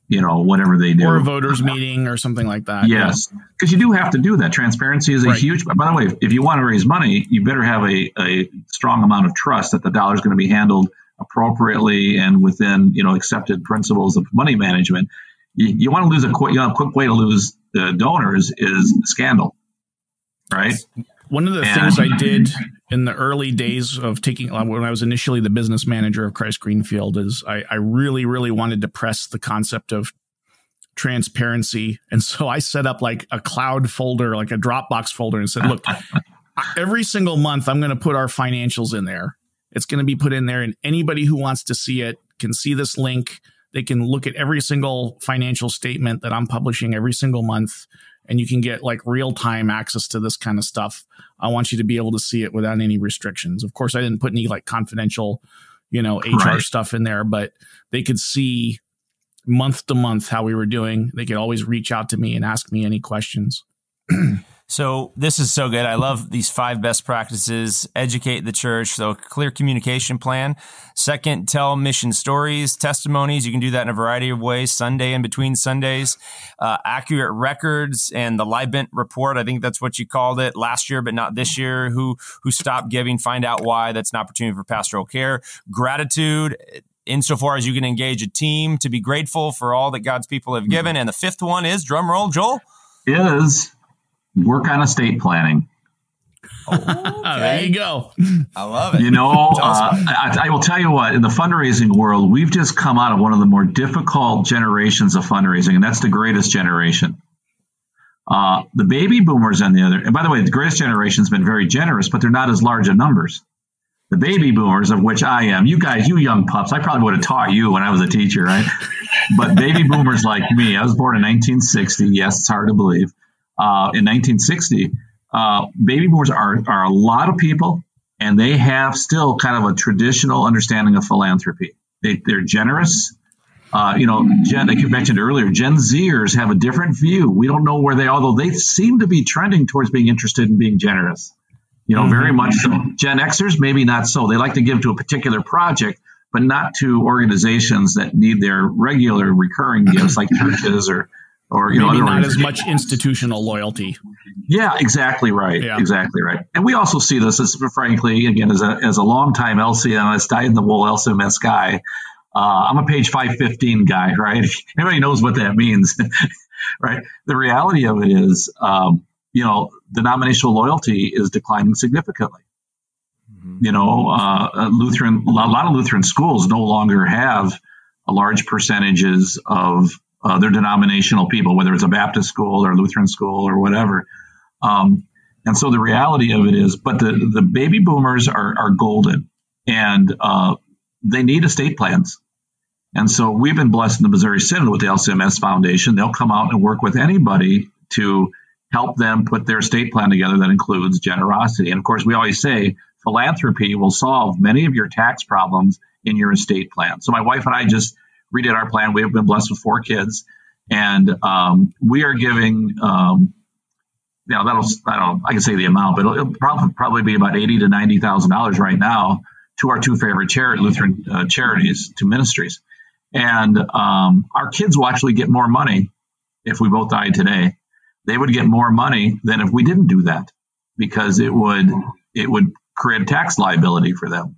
S3: you know, whatever they do,
S4: or a voters meeting or something like that.
S3: Yes, because yeah. you do have to do that. Transparency is a right. huge. By the way, if you want to raise money, you better have a, a strong amount of trust that the dollar is going to be handled appropriately and within you know accepted principles of money management. You, you want to lose a quick, you know, a quick way to lose the donors is scandal, right?
S4: One of the and, things I did in the early days of taking, uh, when I was initially the business manager of Christ Greenfield, is I, I really, really wanted to press the concept of transparency. And so I set up like a cloud folder, like a Dropbox folder, and said, look, every single month I'm going to put our financials in there. It's going to be put in there, and anybody who wants to see it can see this link. They can look at every single financial statement that I'm publishing every single month and you can get like real time access to this kind of stuff. I want you to be able to see it without any restrictions. Of course, I didn't put any like confidential, you know, HR right. stuff in there, but they could see month to month how we were doing. They could always reach out to me and ask me any questions.
S2: So this is so good. I love these five best practices. Educate the church. So clear communication plan. Second, tell mission stories, testimonies. You can do that in a variety of ways. Sunday in between Sundays, uh, accurate records and the LYBUNT report. I think that's what you called it last year, but not this year. Who, who stopped giving? Find out why. That's an opportunity for pastoral care. Gratitude insofar as you can engage a team to be grateful for all that God's people have given. And the fifth one is drum roll, Joel.
S3: Is work on estate planning.
S4: Okay. there you go.
S2: I love it.
S3: You know, uh, I, I, will tell you what, in the fundraising world, we've just come out of one of the more difficult generations of fundraising, and that's the greatest generation. Uh, the baby boomers, on the other, and by the way, the greatest generation has been very generous, but they're not as large in numbers. The baby boomers, of which I am, you guys, you young pups, I probably would have taught you when I was a teacher, right? but baby boomers like me, I was born in 1960. Yes, it's hard to believe uh, in 1960, uh, baby boomers are, are a lot of people, and they have still kind of a traditional understanding of philanthropy. They, they're generous. Uh, you know, Gen, like you mentioned earlier, Gen Zers have a different view. We don't know where they, are, although they seem to be trending towards being interested in being generous. You know, mm-hmm. very much so. Gen Xers, maybe not so. They like to give to a particular project, but not to organizations that need their regular recurring gifts like churches or or you
S4: Maybe
S3: know,
S4: not as much institutional loyalty.
S3: Yeah, exactly right. Yeah. Exactly right. And we also see this as, frankly, again, as a as a longtime LCMS, dyed in the wool LCMS guy. Uh, I'm a page 515 guy, right? Everybody knows what that means, right? The reality of it is, um, you know, denominational loyalty is declining significantly. Mm-hmm. You know, uh, Lutheran, a lot of Lutheran schools no longer have large percentages of their denominational people, whether it's a Baptist school or Lutheran school or whatever. Um, and so the reality of it is, but the, the baby boomers are, are golden and uh, they need estate plans. And so we've been blessed in the Missouri Synod with the LCMS Foundation. They'll come out and work with anybody to help them put their estate plan together that includes generosity. And of course, we always say philanthropy will solve many of your tax problems in your estate plan. So my wife and I just redid our plan. We have been blessed with four kids, and um, we are giving. Um, you know, that'll I don't I can say the amount, but it'll, it'll probably probably be about eighty to ninety thousand dollars right now to our two favorite charity Lutheran uh, charities, to ministries, and um, our kids will actually get more money if we both died today. They would get more money than if we didn't do that because it would it would create a tax liability for them.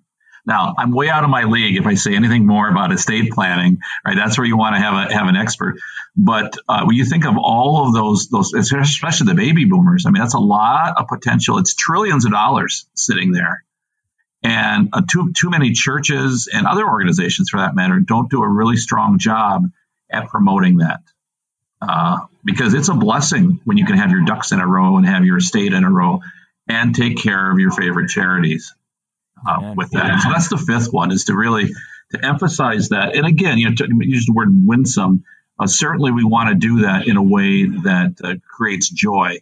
S3: Now, I'm way out of my league if I say anything more about estate planning, right? That's where you want to have a, have an expert. But uh, when you think of all of those, those, especially the baby boomers, I mean, that's a lot of potential. It's trillions of dollars sitting there. And uh, too, too many churches and other organizations, for that matter, don't do a really strong job at promoting that. Uh, because it's a blessing when you can have your ducks in a row and have your estate in a row and take care of your favorite charities uh, with that. Yeah. So that's the fifth one is to really to emphasize that. And again, you know, to use the word winsome. Uh, certainly, we want to do that in a way that uh, creates joy.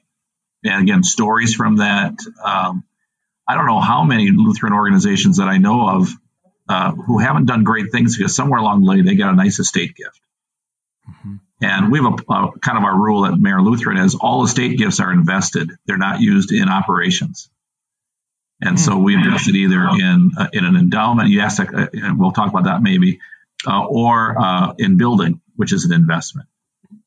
S3: And again, stories from that. Um, I don't know how many Lutheran organizations that I know of uh, who haven't done great things because somewhere along the way they got a nice estate gift. Mm-hmm. And we have a, a, kind of our rule at Mayer Lutheran is all estate gifts are invested; they're not used in operations. And so we invested either in uh, in an endowment. You asked, uh, and we'll talk about that maybe, uh, or uh, in building, which is an investment.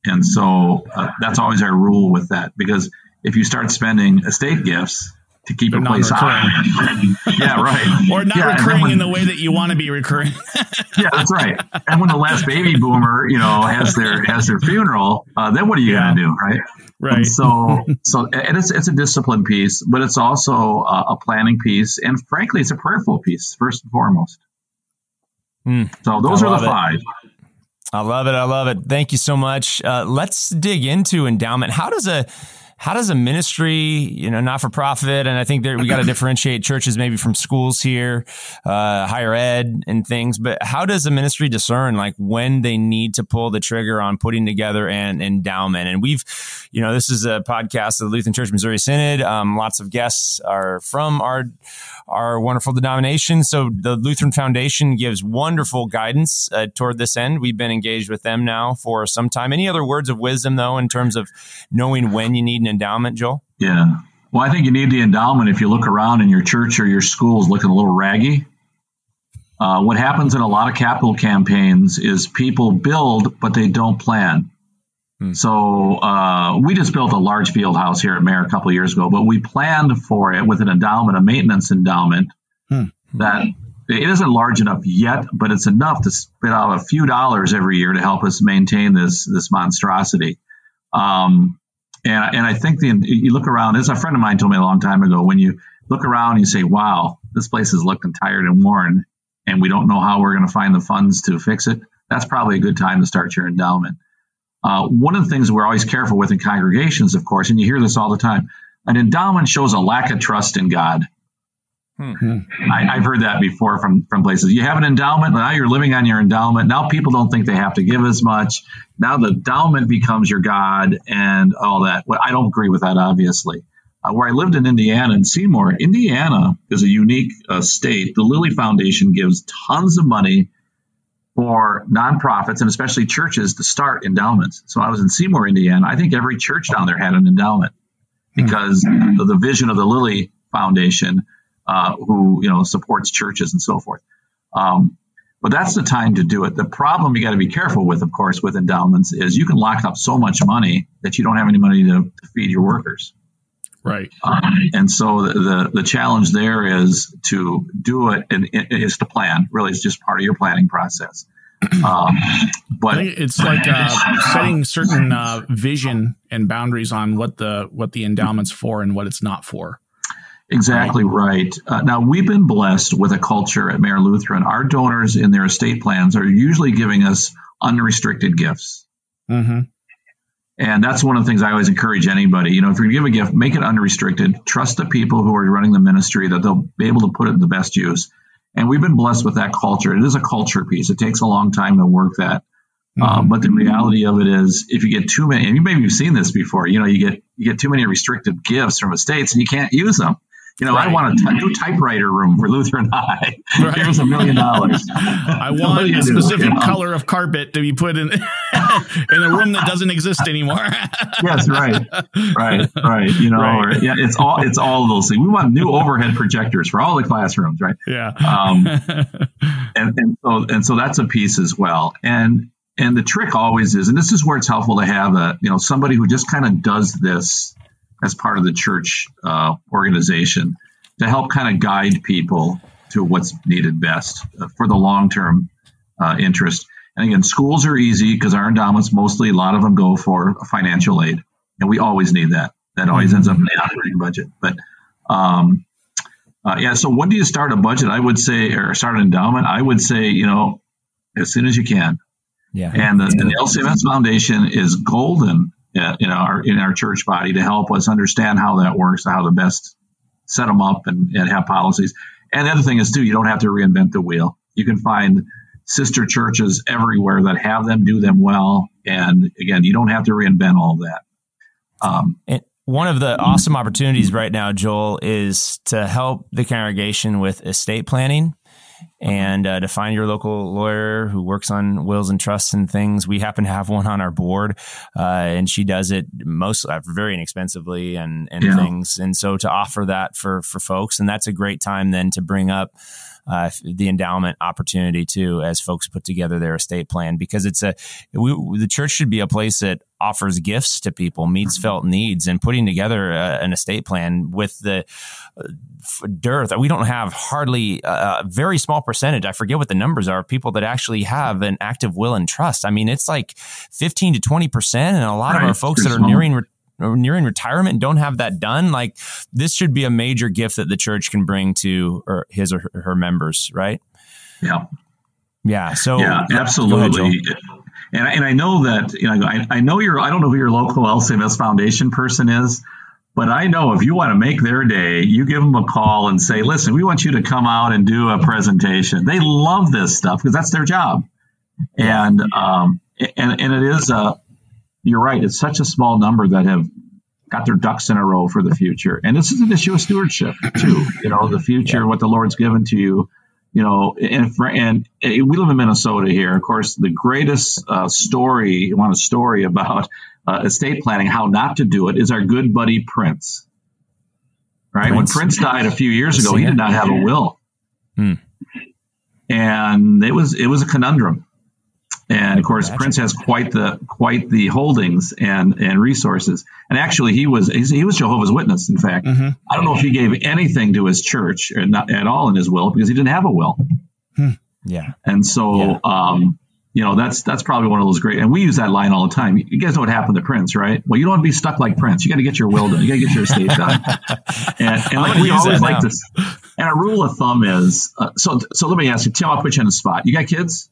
S3: And so uh, that's always our rule with that, because if you start spending estate gifts to keep They're your place on, yeah, right,
S4: or not
S3: yeah,
S4: recurring when, in the way that you want to be recurring.
S3: yeah, that's right. And when the last baby boomer, you know, has their has their funeral, uh, then what are you yeah. going to do, right?
S4: Right.
S3: And so, so and it's it's a discipline piece, but it's also a, a planning piece, and frankly, it's a prayerful piece first and foremost. Mm, so those are the five. It.
S2: I love it. I love it. Thank you so much. Uh, let's dig into endowment. How does a how does a ministry, you know, not for profit, and I think we got to differentiate churches maybe from schools here, uh, higher ed and things, but how does a ministry discern like when they need to pull the trigger on putting together an endowment? And we've, you know, this is a podcast of the Lutheran Church Missouri Synod. Um, lots of guests are from our our wonderful denomination. So the Lutheran Foundation gives wonderful guidance uh, toward this end. We've been engaged with them now for some time. Any other words of wisdom though, in terms of knowing when you need an endowment, Joel?
S3: Yeah. Well, I think you need the endowment if you look around and your church or your school is looking a little raggy. Uh, what happens in a lot of capital campaigns is people build, but they don't plan. Hmm. So uh, we just built a large field house here at Mayer a couple of years ago, but we planned for it with an endowment, a maintenance endowment hmm. that it isn't large enough yet, but it's enough to spit out a few dollars every year to help us maintain this this monstrosity. Um, and, and I think the you look around. As a friend of mine told me a long time ago, when you look around, and you say, "Wow, this place is looking tired and worn," and we don't know how we're going to find the funds to fix it. That's probably a good time to start your endowment. Uh, one of the things we're always careful with in congregations, of course, and you hear this all the time, an endowment shows a lack of trust in God. Hmm. I, have heard that before from, from places. You have an endowment, now you're living on your endowment. Now people don't think they have to give as much. Now the endowment becomes your God and all that. Well, I don't agree with that, obviously. Uh, where I lived in Indiana and Seymour, Indiana is a unique uh, state. The Lilly Foundation gives tons of money for nonprofits and especially churches to start endowments. So I was in Seymour, Indiana. I think every church down there had an endowment because of the vision of the Lilly Foundation uh, who you know supports churches and so forth. Um, but that's the time to do it. The problem you got to be careful with, of course, with endowments is you can lock up so much money that you don't have any money to, to feed your workers.
S4: Right.
S3: Um, and so the, the, the challenge there is to do it and is to plan. Really, it's just part of your planning process. Um,
S4: but it's like uh, setting certain uh, vision and boundaries on what the what the endowment's for and what it's not for.
S3: Exactly right. Uh, now, we've been blessed with a culture at Mayer Lutheran. Our donors in their estate plans are usually giving us unrestricted gifts. Mm-hmm. And that's one of the things I always encourage anybody. You know, if to give a gift, make it unrestricted. Trust the people who are running the ministry that they'll be able to put it in the best use. And we've been blessed with that culture. It is a culture piece. It takes a long time to work that. Uh, mm-hmm. Uh, but the reality of it is, if you get too many, and you maybe you've seen this before, you know, you get you get too many restricted gifts from estates, and you can't use them. You know, right. I want a new typewriter room for Lutheran High. Right. Here's a million dollars.
S4: I want a specific you know? color of carpet to be put in in a room that doesn't exist anymore.
S3: yes, right, right, right. You know, right. Or, yeah, it's all it's all those things. We want new overhead projectors for all the classrooms, right?
S4: Yeah. Um,
S3: and and so and so that's a piece as well. And and the trick always is, and this is where it's helpful to have a you know somebody who just kind of does this as part of the church uh, organization to help kind of guide people to what's needed best uh, for the long term uh, interest. And again, schools are easy because our endowments mostly, a lot of them go for financial aid. And we always need that. That always ends up in the operating budget. But um, uh, yeah, so when do you start a budget? I would say, or start an endowment, I would say, you know, as soon as you can. Yeah. And the, the LCMS Foundation is golden in our in our church body to help us understand how that works, how to best set them up and, and have policies. And the other thing is too, you don't have to reinvent the wheel. You can find sister churches everywhere that have them, do them well, and again, you don't have to reinvent all that.
S2: Um, and one of the awesome opportunities right now, Joel, is to help the congregation with estate planning and uh, to find your local lawyer who works on wills and trusts and things. We happen to have one on our board, uh, and she does it most uh, very inexpensively and and yeah. things. And so to offer that for for folks, and that's a great time then to bring up uh, the endowment opportunity too as folks put together their estate plan because it's a we, the church should be a place that offers gifts to people meets mm-hmm. felt needs and putting together a, uh, an estate plan with the uh, dearth we don't have hardly a very small percentage i forget what the numbers are people that actually have an active will and trust i mean it's like 15 to 20 percent and a lot right. of our folks that are nearing nearing retirement don't have that done, like this should be a major gift that the church can bring to or his or her members, right?
S3: Yeah.
S2: Yeah. So
S3: yeah, absolutely. Ahead, and, and I know that you know I, I know you're I don't know who your local LCMS Foundation person is, but I know if you want to make their day, you give them a call and say, "Listen, we want you to come out and do a presentation." They love this stuff because that's their job, and um, and and it is a you're right. It's such a small number that have got their ducks in a row for the future. And this is an issue of stewardship too. You know, the future, yeah. what the Lord's given to you. You know, and, and we live in Minnesota here. Of course, the greatest uh, story, you want a story about uh, estate planning, how not to do it, is our good buddy Prince. right? Prince. When Prince died a few years ago, he did not have a will.
S2: Hmm.
S3: And it was it was a conundrum. And of course, Prince has quite the quite the holdings and and resources. And actually, he was he was Jehovah's Witness. In fact, mm-hmm. I don't know if he gave anything to his church or not at all in his will because he didn't have a will.
S2: Hmm. Yeah.
S3: And so, yeah. um, you know, that's that's probably one of those great. And we use that line all the time. You guys know what happened to Prince, right? Well, you don't want to be stuck like Prince. You got to get your will done. You got to get your estate done. and, and like we always like this. And a rule of thumb is uh, so. So let me ask you, Tim. I'll put you on the spot. You got kids?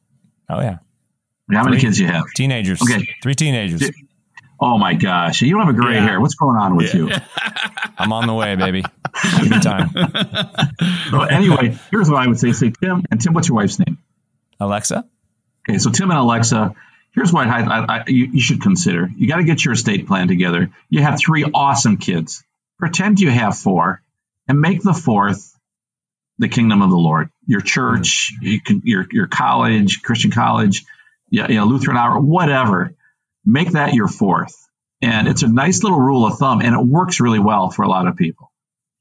S2: Oh yeah.
S3: How many kids you have?
S2: Teenagers. Okay. Three teenagers.
S3: Oh my gosh. You don't have a gray yeah. hair. What's going on with yeah. you?
S2: I'm on the way, baby. Give me time.
S3: so anyway, here's what I would say. Say Tim. And Tim, what's your wife's name?
S2: Alexa.
S3: Okay. So Tim and Alexa, here's what I, I, I, you, you should consider. You got to get your estate plan together. You have three awesome kids. Pretend you have four and make the fourth the kingdom of the Lord. Your church, mm-hmm. you can, your, your college, Christian college, you know, Lutheran hour, whatever. Make that your fourth. And it's a nice little rule of thumb and it works really well for a lot of people,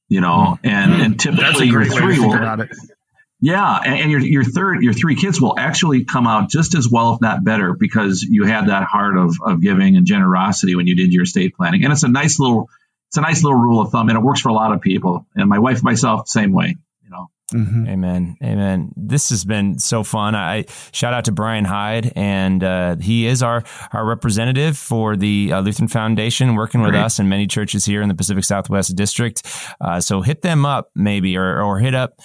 S3: you know, mm. and, and typically your three will, yeah. And, and, your, your third, your three kids will actually come out just as well, if not better, because you had that heart of, of giving and generosity when you did your estate planning. And it's a nice little, it's a nice little rule of thumb and it works for a lot of people. And my wife, myself, same way.
S2: Mm-hmm. Amen. Amen. This has been so fun. I shout out to Brian Hyde, and uh, he is our, our representative for the uh, Lutheran Foundation, working with Great. us and many churches here in the Pacific Southwest District. Uh, so hit them up, maybe, or, or hit up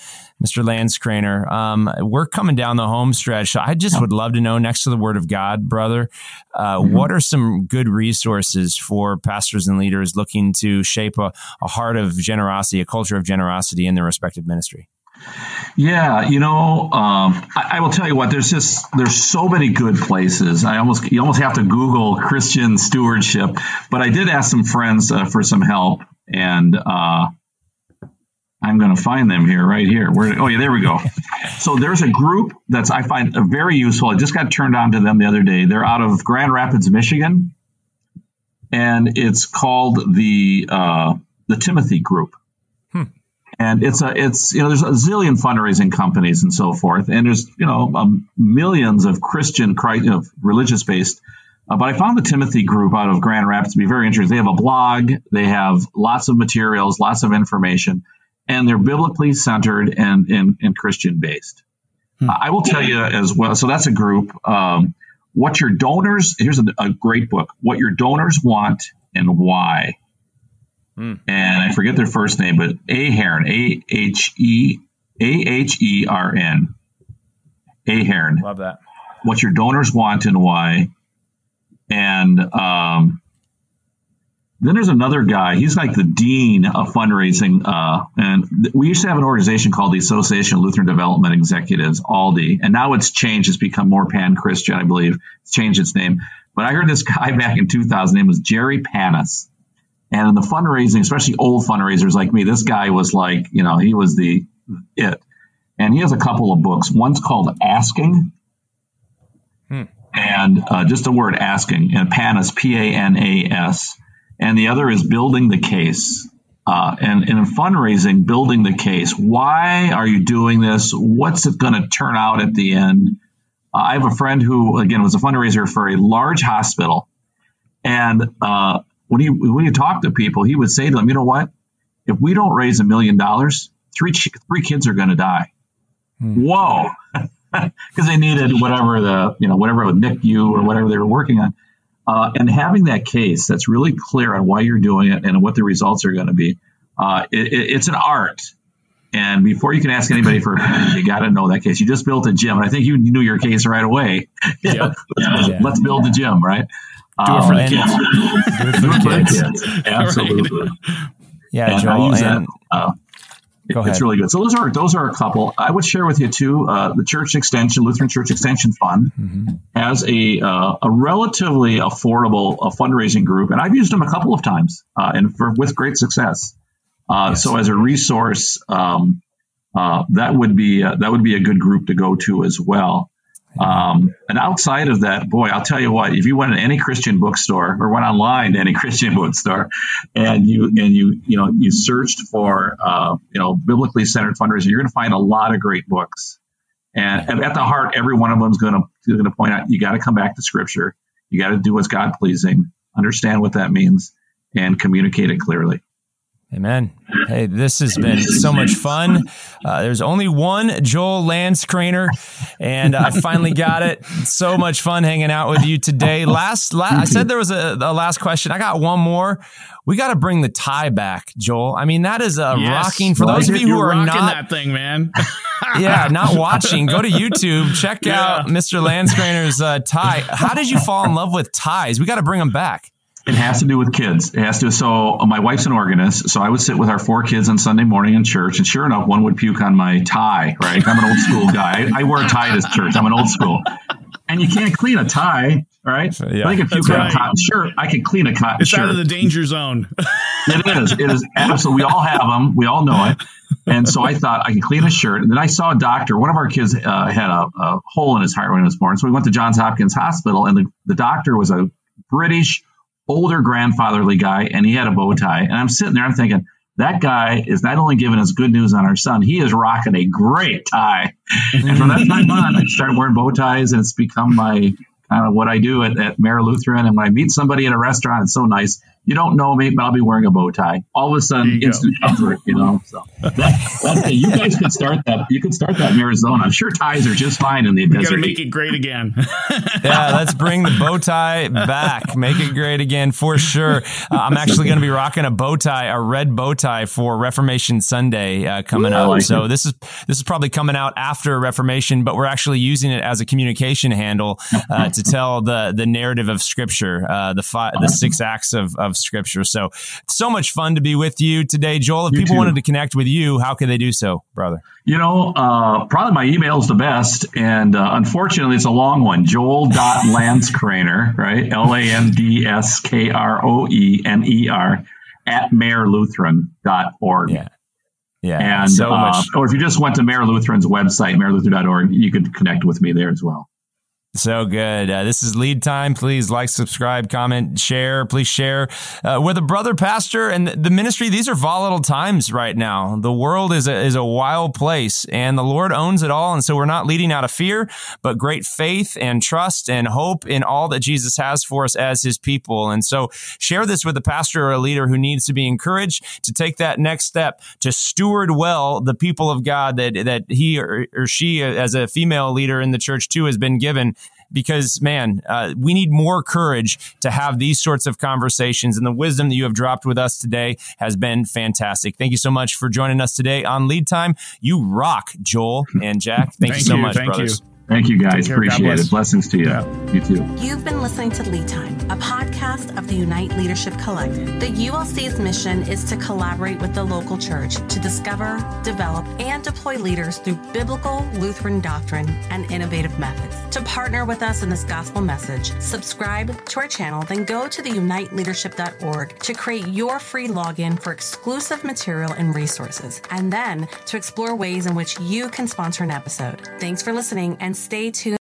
S2: Mr. Landskroener. Um, we're coming down the home stretch. I just would love to know, next to the Word of God, brother, uh, mm-hmm. what are some good resources for pastors and leaders looking to shape a, a heart of generosity, a culture of generosity in their respective ministry?
S3: Yeah, you know, um, I, I, will tell you what. There's just there's so many good places. I almost you almost have to Google Christian stewardship. But I did ask some friends uh, for some help, and uh, I'm going to find them here, right here. Where? Oh yeah, there we go. So there's a group that's I find very useful. I just got turned on to them the other day. They're out of Grand Rapids, Michigan, and it's called the uh, the Timothy Group and it's a it's you know there's a zillion fundraising companies and so forth, and there's you know um, millions of Christian you know, religious based. Uh, but I found the Timothy group out of Grand Rapids to be very interesting. They have a blog, they have lots of materials, lots of information, and they're biblically centered and and, and Christian based. Hmm. Uh, I will tell you as well. So that's a group. Um, what your donors here's a, a great book. What your donors want and why Mm. And I forget their first name, but Ahern, A H E A H E R N. Ahern.
S2: Love that.
S3: What your donors want and why. And um, then there's another guy. He's like the dean of fundraising. Uh, and th- we used to have an organization called the Association of Lutheran Development Executives, ALDE, and now it's changed. It's become more pan Christian, I believe. It's changed its name. But I heard this guy back in 2000. His name was Jerry Panas. And in the fundraising, especially old fundraisers like me, this guy was like, you know, he was the it. And he has a couple of books. One's called Asking, hmm. and uh, just a word asking, and PANAS, P A N A S. And the other is Building the Case. Uh, and, and, in fundraising, building the case. Why are you doing this? What's it going to turn out at the end? Uh, I have a friend who, again, was a fundraiser for a large hospital. And uh, when you when you talk to people, he would say to them, you know what? If we don't raise a million dollars, three three kids are going to die. Hmm. Whoa, because they needed whatever the you know whatever with NICU or whatever they were working on. Uh, and having that case that's really clear on why you're doing it and what the results are going to be, uh, it, it, it's an art. And before you can ask anybody for you got to know that case. You just built a gym, and I think you knew your case right away. Let's, yeah. let's build a gym, right?
S4: Do it for the kids.
S3: Do it for the kids. Absolutely.
S2: Yeah, and Joel. And, uh,
S3: Go ahead. It's really good. So those are those are a couple. I would share with you too. Uh, the Church Extension Lutheran Church Extension Fund mm-hmm. has a uh, a relatively affordable uh, fundraising group, and I've used them a couple of times uh, and for, with great success. Uh, yes. So as a resource, um, uh, that would be that would be a good group to go to as well. Um, and outside of that, boy, I'll tell you what, if you went to any Christian bookstore or went online to any Christian bookstore and you, and you, you know, you searched for, uh, you know, biblically centered fundraising, you're going to find a lot of great books. And, and at the heart, every one of them is going to, going to point out, you got to come back to scripture. You got to do what's God pleasing, understand what that means and communicate it clearly.
S2: Amen. Hey, this has been so much fun. Uh, there's only one Joel Landskroener, and I finally got it. So much fun hanging out with you today. Last, last I said there was a, a, last question. I got one more. We got to bring the tie back, Joel. I mean, that is a yes. rocking for those of you who
S4: are
S2: not
S4: that thing, man.
S2: yeah, not watching. Go to YouTube, check yeah. out Mr. Landskroener's uh, tie. How did you fall in love with ties? We got to bring them back.
S3: It has to do with kids. It has to. So my wife's an organist, so I would sit with our four kids on Sunday morning in church, and sure enough, one would puke on my tie. Right, I'm an old school guy. I, I wear a tie to church. I'm an old school, and you can't clean a tie. Right? Yeah, I can puke on right. cotton. Sure, I can clean a cotton.
S4: It's
S3: shirt.
S4: It's out of the danger zone.
S3: it is. It is absolutely. We all have them. We all know it. And so I thought I could clean a shirt. And then I saw a doctor. One of our kids uh, had a, a, hole in his heart when he was born. So we went to Johns Hopkins Hospital, and the, the doctor was a British older grandfatherly guy, and he had a bow tie. And I'm sitting there, I'm thinking, that guy is not only giving us good news on our son, he is rocking a great tie. and from that time on, I started wearing bow ties, and it's become my kind of what I do at, at Mayer Lutheran. And when I meet somebody at a restaurant, it's so nice. You don't know me, but I'll be wearing a bow tie. All of a sudden, instant go. comfort, you know. So that, you guys could start that. You could start that in Arizona. I'm sure ties are just fine in the
S4: we
S3: desert.
S4: Got to make it great again.
S2: yeah, let's bring the bow tie back. Make it great again for sure. Uh, I'm actually going to be rocking a bow tie, a red bow tie for Reformation Sunday uh, coming Ooh, up. Like so it. this is this is probably coming out after Reformation, but we're actually using it as a communication handle uh, to tell the the narrative of Scripture, uh, the five, the six acts of, of Scripture. So so much fun to be with you today, Joel. If you people too. wanted to connect with you, how can they do so, brother?
S3: You know, uh, probably my email is the best, and uh, unfortunately, it's a long one. Joel.Landskroener, right? L A N D S K R O E N E R at mayerlutheran.org.
S2: Yeah.
S3: Yeah. And, so uh, or if you just went to Mayer Lutheran's website, mayerlutheran.org, you could connect with me there as well.
S2: So good. Uh, this is lead time. Please like, subscribe, comment, share. Please share uh, with a brother pastor and the ministry. These are volatile times right now. The world is a, is a wild place and the Lord owns it all. And so we're not leading out of fear, but great faith and trust and hope in all that Jesus has for us as his people. And so share this with a pastor or a leader who needs to be encouraged to take that next step to steward well the people of God that, that he or, or she as a female leader in the church too has been given because man, uh, we need more courage to have these sorts of conversations. And the wisdom that you have dropped with us today has been fantastic. Thank you so much for joining us today on Lead Time. You rock, Joel and Jack. Thank, Thank you so you, much, brothers.
S3: You. Thank you, guys. Appreciate it. Blessings to you. Yeah. You too.
S1: You've been listening to Lead Time, a podcast of the Unite Leadership Collective. The ULC's mission is to collaborate with the local church to discover, develop, and deploy leaders through biblical Lutheran doctrine and innovative methods. To partner with us in this gospel message, subscribe to our channel, then go to the uniteleadership.org to create your free login for exclusive material and resources, and then to explore ways in which you can sponsor an episode. Thanks for listening and stay tuned